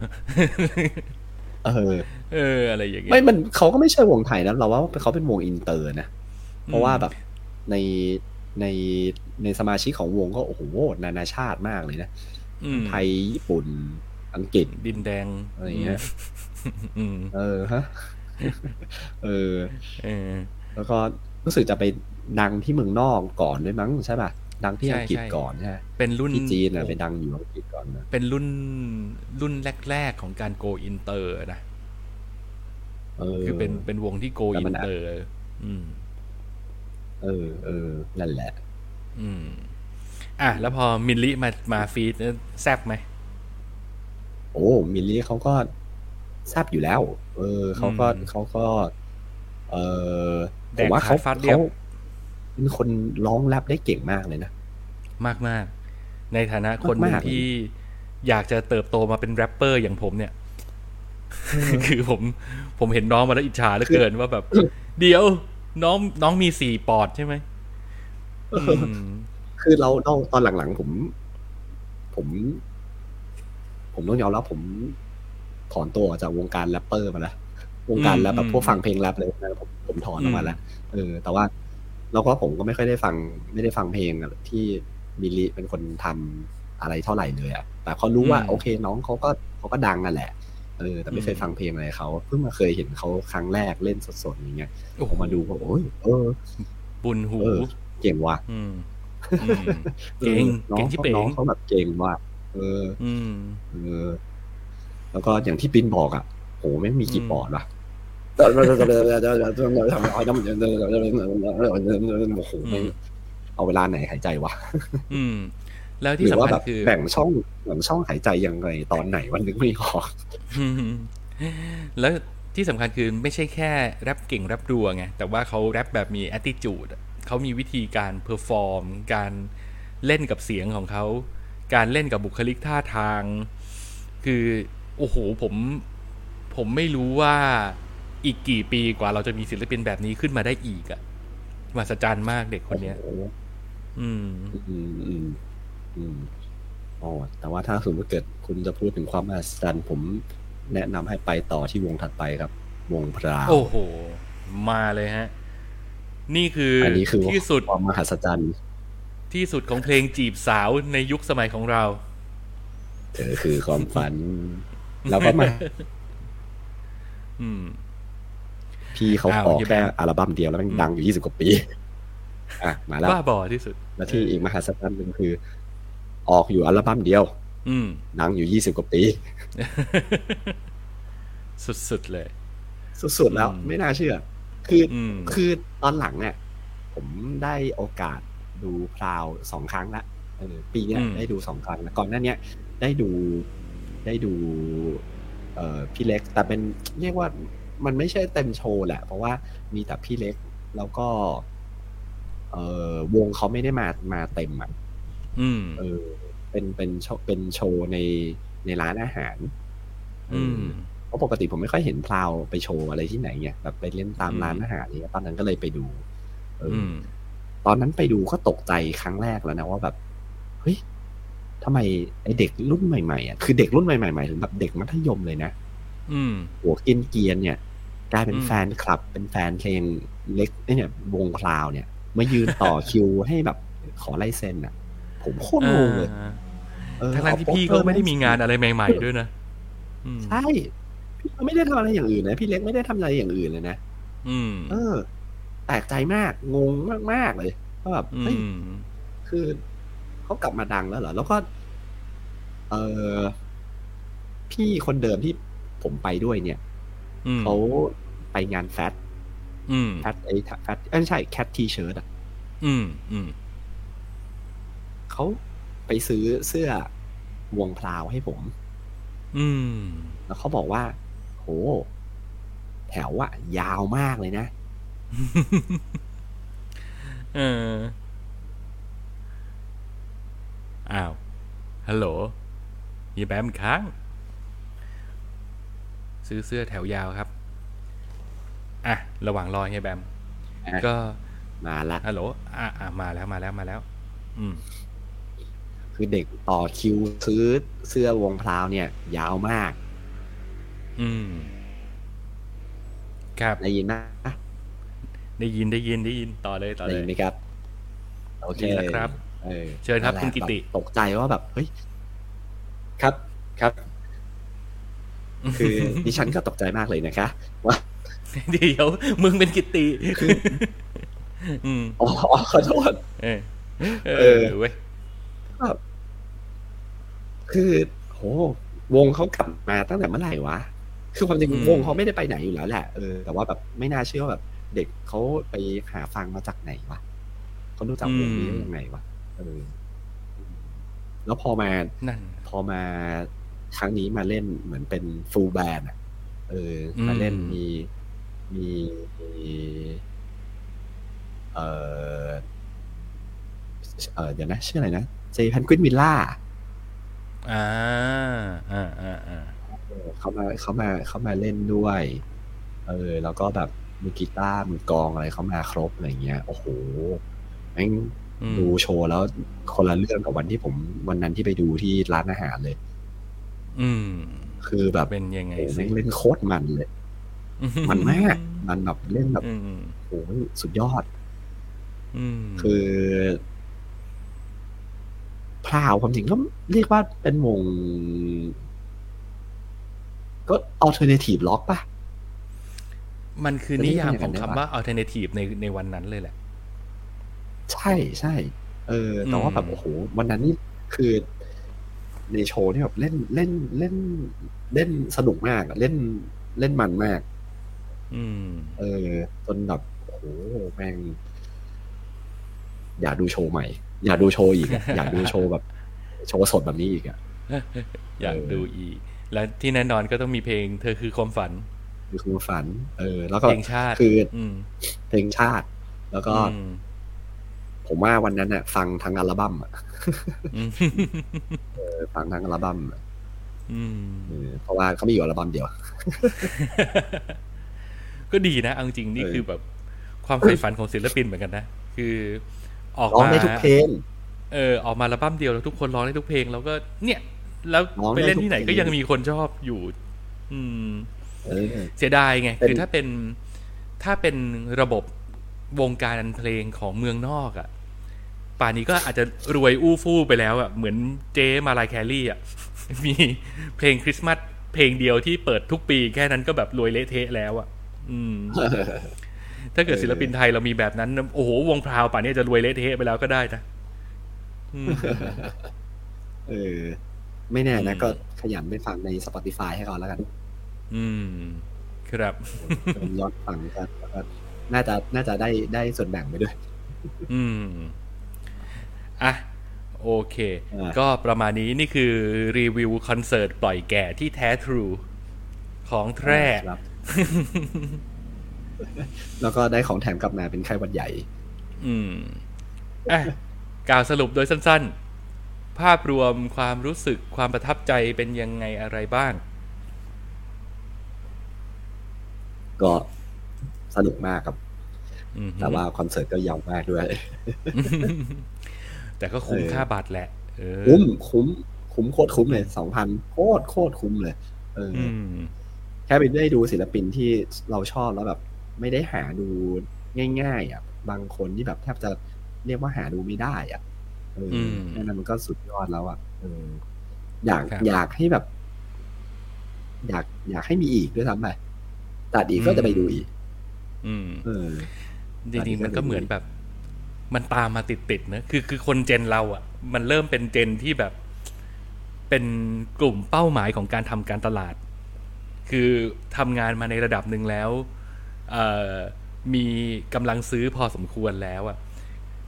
เออ เออ อะไรอย่างเงี้ยไม่มันเขาก็ไม่ใช่วงไทยนะเราว่าเขาเป็นวงอินเตอร์นะ เพราะว่าแบบในในในสมาชิกของวงก็โอ้โหนานาชาติมากเลยนะอืมไทยญี่ปุ่นอังกฤษดินแดงอะไรอย่างเงี้ยอืมเออฮะเออเออ แล้วก็รู้สึกจะไปดังที่เมืองนอกก่อนด้วยมั้งใช่ป่ะดังที่ใช่อังกฤษใช่ก่อนใช่ไหมเป็นรุ่นที่จีนอะไปดังอยู่อังกฤษก่อนนะเป็นรุ่นรุ่นแรก ๆของการโกอินเตอร์นะเออคือเป็นเป็นวงที่โกแต่อิมันนเตอร์อืม เออเออนั่นแหละ อืม อะ แล้วพอมิลลิมามาฟีดเนี่ยแซบไหมโอ้มิลลี่เขาก็แซบอยู่แล้ว เออเขาก็อืมเขาก็ เออ ผแดมกว่าเขาขาดฟาดเรียเขาบเป็นคนร้องแรปได้เก่งมากเลยนะ มากมากๆในฐานะคนหนึ่งมากๆที่อยากจะเติบโตมาเป็นแรปเปอร์อย่างผมเนี่ย คือผม ผมเห็นน้องมาแล้วอิจฉาเหลือเกินว่าแบบ เดี๋ยวน้องน้องมีสี่ปอดใช่ไหมอืมคือเราเราตอนหลังๆผม ผม ผมต้องยอมรับผมถอนตัวออกจากวงการแรปเปอร์มาแล้ว วงการแรปแบบพวกฟังเพลงแรปเลยนะผมผมถอนออกมาแล้วเออ แต่ว่าแล้วก็ผมก็ไม่ค่อยได้ฟังไม่ได้ฟังเพลงอะที่มิลลิเป็นคนทำอะไรเท่าไหร่เลยอะแต่เขารู้ว่าอืมโอเคน้องเขาก็เขาก็ดังนั่นแหละเออแต่ไม่เคยอืมฟังเพลงอะไรเขาเพิ่งมาเคยเห็นเขาครั้งแรกเล่นสดๆอย่างเงี้ยโอ้โหผมมาดูก็โอ้ยเออ บุญหูเออเก่งว่ะอืมอืมเก่งน้อเก่งงที่เขาเป๋น้องงเขาแบบเก่งว่ะเอออืมเออ แล้วก็อย่างที่ปินบอกอะ โหแม่งมีกี่ปอดวะโอ้โหแม่งเอาเวลาไหนหายใจวะอืม แล้วที่สำคัญหรือว่าแบบคือแบ่งช่องแบ่งช่องหายใจยังไงตอนไหนวันนึงไม่ออกอืมแล้วที่สำคัญคือไม่ใช่แค่แรปเก่งแรปรัวไง แต่ว่าเขาแรปแบบมี attitude อะเขามีวิธีการ perform การเล่นกับเสียงของเขา การเล่นกับบุคลิกท่าทาง คือ โอ้โห ผม ผมไม่รู้ว่าอีกกี่ปีกว่าเราจะมีศิลปินแบบนี้ขึ้นมาได้อีกอะมหัศจรรย์มากเด็กคนเนี้ยโอ้โหอืม อืมอืมอืมอ๋อแต่ว่าถ้าสมมติเกิดคุณจะพูดถึงความมหัศจรรย์ผมแนะนำให้ไปต่อที่วงถัดไปครับ วงพราวโอ้โห มาเลยฮะ นี่คือออันนี้คือที่สุดความมหัศจรรย์ ที่สุดของเพลงจีบสาวในยุคสมัยของเรา เธอคือความฝัน แล้วก็มาอืม พี่เขาอ้าวออกพี่แค่แบงค์อัลบั้มเดียวแล้วมันดังอยู่ยี่สิบกว่าปี อะมาแล้วบ้าบอที่สุด แล้วที่อีกมหัศจรรย์หนึ่งคือ ออกอยู่อัลบั้มเดียว อืมดังอยู่ยี่สิบกว่าปี สุดๆเลย สุดๆแล้วอืมไม่น่าเชื่อ คืออืมคือตอนหลังเนี่ย ผมได้โอกาสดูพราวสองครั้งละเออปีเนี้ยอืมได้ดูสองครั้งแล้วก่อนหน้าเนี้ยได้ดูได้ดู เอ่อพี่เล็ก แต่เป็นเรียกว่ามันไม่ใช่เต็มโชว์แหละ เพราะว่ามีแต่พี่เล็กแล้วก็ เอ่อวงเขาไม่ได้มามาเต็มอะอืม เออ เป็นเป็นโชว์เป็นโชว์ในในร้านอาหาร อืมเพราะปกติผมไม่ค่อยเห็นพราวไปโชว์อะไรที่ไหนเงี้ยแบบไปเล่นตามอืมร้านอาหารเนี่ยตอนนั้นก็เลยไปดูเอออือมตอนนั้นไปดูก็ตกใจครั้งแรกแล้วนะว่าแบบ เฮ้ย ทำไมไอเด็กรุ่นใหม่ๆอะคือเด็กรุ่นใหม่ๆหมายถึงแบบเด็กมัธยมเลยนะอืมหัวกินเกรียนเนี่ยกลายเป็นอืมแฟนคลับ เป็นแฟนเพลงเล็กไอ้เนี่ยวงพราวเนี่ยมายืนต่อคิวให้แบบขอลายเซ็นอะ ผมโคตรงงเลยอ่าเออทั้งๆที่เอาพี่โปสเตก็อร์ไม่ได้มีงานอะไรใหม่ ๆด้วยนะอืมใช่พี่ก็ไม่ได้ทำอะไรอย่างอื่นนะพี่เล็กไม่ได้ทำอะไรอย่างอื่นเลยนะอืม เออแปลกใจมากงงมากๆเลยว่าแบบอืเฮ้ยมคือ เขากลับมาดังแล้วเหรอ แล้วก็ เออพี่คนเดิมที่ผมไปด้วยเนี่ยอืมเขาไปงานแฟตอืมแฟตไอ้แฟตเอ้ยไม่ใช่แคททีเชิร์ตอะอืมอืมเขาไปซื้อเสื้อวงพลาวให้ผม อืม แล้วเขาบอกว่า โห แถวอะยาวมากเลยนะ เออ อ้าว ฮัลโหลเฮียแบมค้าง ซื้อเสื้อแถวยาวครับ อะ ระหว่างรอเฮียแบมอะก็มาละฮัลโหล อะอะมาแล้วมาแล้วมาแล้ว อืมคคือเด็กต่อคิวซื้อเสื้อวงพราวเนี่ย ยาวมาก อืม ครับ ได้ยินไหมได้ยินได้ยินได้ยินต่อเลยต่อได้เลยิยนไหมครับ โอเคดีแล้วครับออ เชิญครับนั่นแหละคุณกิติแบบตกใจว่าแบบเฮ้ยครับครับ คือดิฉันก็ตกใจมากเลยนะคะว่าเดี๋ยวมึงเป็นกิตติอืมอ๋ออ๋อขอโทษเออเอเอออเว้ยแบบคือโหวงเขากลับมาตั้งแต่เมื่อไหร่วะ คือความจริงอืมวงเขาไม่ได้ไปไหนอยู่แล้วแหละเออแต่ว่าแบบไม่น่าเชื่อว่าแบบ เด็กเขาไปหาฟังมาจากไหนวะเขารู้จักวงนี้ได้ยังไงวะ เออแล้วพอมานั่นพอมาครั้งนี้มาเล่นเหมือนเป็นฟูลแบนอะ เอออืมมาเล่นมีมีมีเออเออเดี๋ยวนะ ชื่ออะไรนะเจพันกวินวิลล่าอ่าอ่าอ่าอ่าเขามาเขามาเขามาเล่นด้วย เออ แล้วก็แบบมือกีตาร์มือกลองอะไรเขามาครบอะไรเงี้ย โอ้โหแม่งอืม ดูโชว์แล้วคนละเรื่องกับวันที่ผมวันนั้นที่ไปดูที่ร้านอาหารเลย อืม คือแบบเป็นยังไงโอ้โหสิแม่งเล่นโคตรมันเลย มันมากมันแบบเล่นแบบอืมโอ้โหสุดยอดอืมคือพราวความจริงก็เรียกว่าเป็นวงก็ alternative rock ป่ะ มันคือจะนิเรียกยามอย่างขนั้องนได้คำปะว่า alternative ในในวันนั้นเลยแหละ ใช่ใช่เออแต่ว่าแบบอืมโอ้โหวันนั้นนี่คือในโชว์ที่แบบเล่นเล่นเล่น เล่นสนุกมากอะเล่นเล่นมันมาก อืม เออจนแบบโอ้โหแม่งอยากดูโชว์ใหม่ อยากดูโชว์อีกอะอยากดูโชว์แบบ โชว์สดแบบนี้อีกอะอยากเออดูอีก และที่แน่นอนก็ต้องมีเพลง เธอคือความฝันคือความฝัน เออ แล้วก็เพลงชาติคืออืมเพลงชาติ แล้วก็อืม ผมว่าวันนั้นน่ะ ฟังทั้งอัลบั้มอะอืมเออฟังทั้งอัลบั้มอะอืมเออเพราะว่าเขามีอยู่อัลบั้มเดียว ก็ดีนะเอาจริงๆนี่เออคือแบบความใฝ่ฝันของศิลปินเหมือนกันนะ คือออกร้องมาได้ทุกเพลง เออ ออกมาอัลบั้มเดียวแล้วทุกคนร้องได้ทุกเพลง แล้วก็เนี่ย แล้วร้องได้ไปเล่นที่ไหนทุกเพลงก็ยังมีคนชอบอยู่ อืมเออเสียดายไงเป็นคือถ้าเป็นถ้าเป็นระบบวงการเพลงของเมืองนอกอะ่ะ ป่านนี้ก็อาจจะรวยอู้ฟู่ไปแล้วอะ่ะเหมือนเจมาลายแคลรี่อะ่ะมีเพลงคริสต์มาสเพลงเดียวที่เปิดทุกปีแค่นั้นก็แบบรวยเละเทะแล้วอะ่ะอืม ถ้าเกิดศิลปินไทยเรามีแบบนั้น โอ้โห วงพราวป่านนี้จะรวยเละเทะไปแล้วก็ได้นะอืมเออ ไม่แน่นะอืมก็ขยันไปฟังใน Spotify ให้เขาแล้วกัน อืม ครับเพิ่มยอดฟังกันแล้วก็น่าจะน่าจะได้ได้ส่วนแบ่งไปด้วย อืม อะโอเคอ่าก็ประมาณนี้นี่คือรีวิวคอนเสิร์ตปล่อยแก่ที่แท้ทรูของแท้ครับแล้วก็ได้ของแถมกลับมาเป็นไข้หวัดใหญ่ อืมอะกล่าวสรุปโดยสั้น ๆ ภาพรวมความรู้สึกความประทับใจเป็นยังไงอะไรบ้าง ก็สนุกมากครับอืมแต่ว่าคอนเสิร์ตก็ยาวมากด้วย แต่ก็คุ้มเออค่าบัตรแหละเออคุ้มคุ้มคุ้มโคตรคุ้มเลยสองพันโคตรโคตรคุ้มเลยเออออืมแค่ไปได้ดูศิลปินที่เราชอบแล้วแบบ ไม่ได้หาดูง่ายๆอะบางคนที่แบบแทบจะเรียกว่าหาดูไม่ได้อะเอออมแค่นั้นมันก็สุดยอดแล้วอะเอออยากครับอยากให้แบบ อยากอยากให้มีอีกด้วยซ้ำไปตัดอีกก็จะไปดูอีก อืม เออจริงๆมันก็เหมือนแบบ มันตามมาติดๆนะคือคือคนเจนเราอะ่ะ มันเริ่มเป็นเจนที่แบบ เป็นกลุ่มเป้าหมายของการทำการตลาด คือทำงานมาในระดับหนึ่งแล้วเอ่อมีกำลังซื้อพอสมควรแล้วอะ่ะ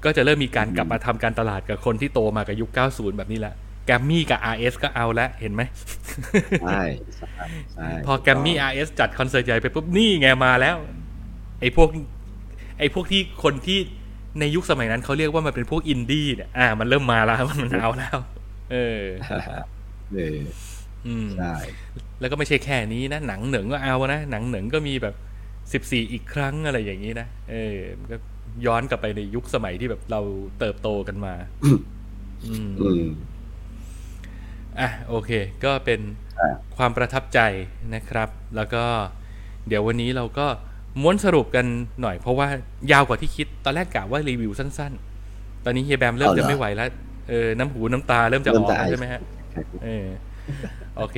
ก็จะเริ่มมีการกลับมาทำการตลาดกับคนที่โตมากับยุค 90 แบบนี้แหละแกรมมี่กับ RS ก็เอาละเห็นไหมใช่ใช่ใช่พอแกรมมี่ RS จัดคอนเสิร์ตใหญ่ไปปุ๊บนี่ไงมาแล้ว ไอ้พวก ไอ้พวกที่คนที่ ในยุคสมัยนั้นเขาเรียกว่ามันเป็นพวกอินดี้เนี่ยอ่า มันเริ่มมาแล้วมันเอาแล้ว เออเอออืมใช่แล้วก็ไม่ใช่แค่นี้นะ หนังเหนึ่งก็เอานะ หนังเหนึ่งก็มีแบบสิบสี่อีกครั้งอะไรอย่างนี้นะเออมันก็ย้อนกลับไปในยุคสมัยที่แบบเราเติบโตกันมา อืมอืมอะโอเค ก็เป็นอ่าความประทับใจนะครับ แล้วก็ เดี๋ยววันนี้เราก็ ม้วนสรุปกันหน่อยเพราะว่ายาวกว่าที่คิด ตอนแรกกะว่ารีวิวสั้น ๆ ตอนนี้เฮียแบมเริ่มเอาเหรอจะไม่ไหวแล้ว เออ น้ำหูน้ำตาเริ่มจะอเริ่อมกจะแล้วไอใช่ไหมฮะ เออ โอเค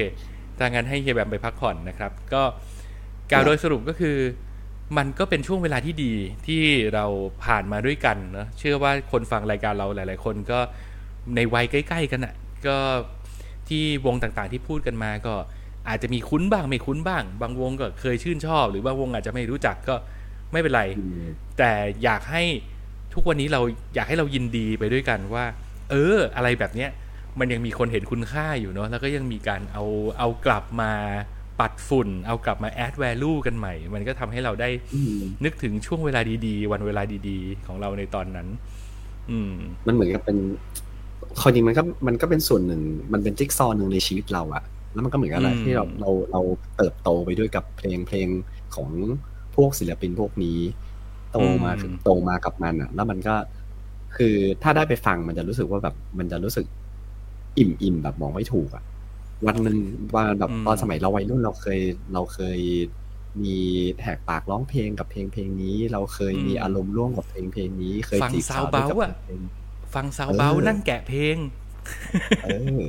ถ้างั้นให้เฮียแบมไปพักผ่อนนะครับ ก็กล่าวโดยสรุปก็คือ มันก็เป็นช่วงเวลาที่ดีที่เราผ่านมาด้วยกันเนอะเชื่อว่าคนฟังรายการเราหลาย ๆ คนก็ในวัยใกล้ ๆ กันอะก็ที่วงต่างๆที่พูดกันมาก็ อาจจะมีคุ้นบ้างไม่คุ้นบ้าง บางวงก็เคยชื่นชอบ หรือบางวงอาจจะไม่รู้จักก็ไม่เป็นไร แต่อยากให้ทุกวันนี้เราอยากให้เรายินดีไปด้วยกันว่า เออ อะไรแบบเนี้ยมันยังมีคนเห็นคุณค่าอยู่เนาะแล้วก็ยังมีการเอาเอากลับมาปัดฝุ่น เอากลับมาแอด value กันใหม่ มันก็ทำให้เราได้อืมนึกถึงช่วงเวลาดีๆ วันเวลาดีๆ ของเราในตอนนั้น อืม มันเหมือนกับเป็นความจริงมันก็มันก็เป็นส่วนหนึ่ง มันเป็นจิ๊กซอว์หนึ่งในชีวิตเราอะ แล้วมันก็เหมือนกับอะไรอืมที่เราเราเราเติบโตไปด้วยกับเพลงเพลงของพวกศิลปินพวกนี้ โตมาถึงโตมากับมันอะแล้วมันก็คือถ้าได้ไปฟังมันจะรู้สึกว่าแบบมันจะรู้สึกอิ่มอิ่มแบบมองไม่ถูกอะวันหนึ่งว่าแบบอืมตอนสมัยเราวัยรุ่นเราเคยเราเคยมีแหกปากร้องเพลงกับเพลงเพลงนี้ เราเคยมีอารมณ์ร่วมกับเพลงเพลงนี้ เคยฟังจีบซาสาววเบาด้วยกับอะเพลงฟังซาวเบาเออนั่งแกะเพลง เออ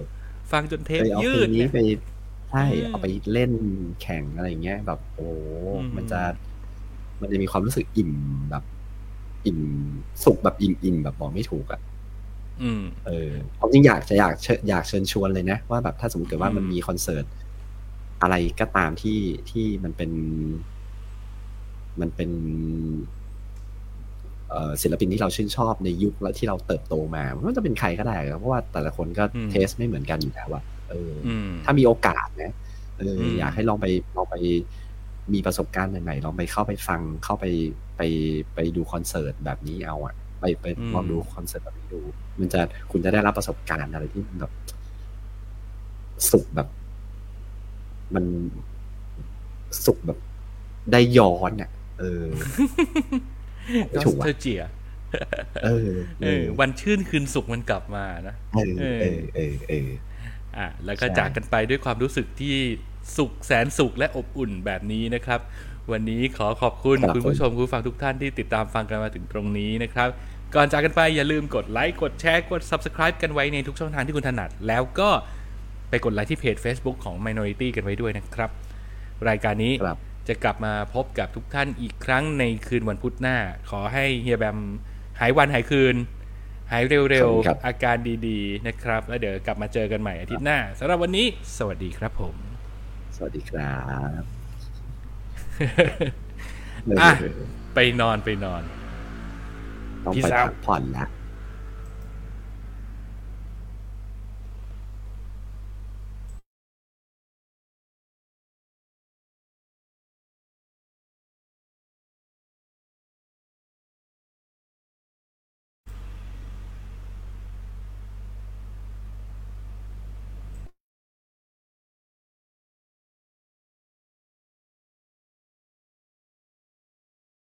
ฟังจนเทปเคยเอายืเพลดงนี้เนี่ย ไปใช่อืมเอาไปเล่นแข่งอะไรอย่างเงี้ย แบบโอ้อืม มันจะ มันจะมีความรู้สึกอิ่มแบบ อิ่มสุขแบบอิ่มอิ่มแบบบอกไม่ถูกอะอืม เออความจริงอยากจะอยากเชิญอยากเชิญชวนเลยนะว่าแบบถ้าสมมติเกิดว่าอืม มันมีคอนเสิร์ตอะไรก็ตามที่ที่มันเป็น มันเป็นเอ่อ ศิลปินที่เราชื่นชอบในยุคและที่เราเติบโตมาไม่ว่าจะเป็นใครก็ได้ครับเพราะว่าแต่ละคนก็อืมเทสไม่เหมือนกันอยู่แล้วอะเออออืมถ้ามีโอกาสนะเอออมอยากให้ลองไปลองไปมีประสบการณ์ใหม่ๆลองไปเข้าไปฟังเข้าไปไปไปดูคอนเสิร์ตแบบนี้เอาอะไปไปลองดูคอนเสิร์ตแบบนี้ดู มันจะคุณจะได้รับประสบการณ์อะไรที่มันแบบ สุขแบบ มันสุขแบบได้ย้อนอะเออ ไม่ก็ถูกสอะเตอร์เจียเออเออ วันชื่นคืนสุขมันกลับมานะเออเออเออเอออะแล้วก็ใช่จากกันไปด้วยความรู้สึกที่สุขแสนสุขและอบอุ่นแบบนี้นะครับ วันนี้ขอขอบคุณครับคุณผู้ชมคุณผู้ฟังทุกท่านที่ติดตามฟังกันมาถึงตรงนี้นะครับ ก่อนจากกันไปอย่าลืมกดไลค์กดแชร์กด Subscribe กันไว้ในทุกช่องทางที่คุณถนัด แล้วก็ไปกดไลค์ที่เพจ Facebook ของ Minority กันไว้ด้วยนะครับ รายการนี้ครับ จะกลับมาพบกับทุกท่านอีกครั้งในคืนวันพุธหน้า ขอให้เฮียแบมหายวันหายคืน หายเร็วขอบคุณครับๆอาการดีๆนะครับ แล้วเดี๋ยวกลับมาเจอกันใหม่อาทิตย์หน้าสำหรับวันนี้ สวัสดีครับผม สวัสดีครับอะเออไปนอนไปนอน ต้องพี่ไปสาวพักผ่อนละ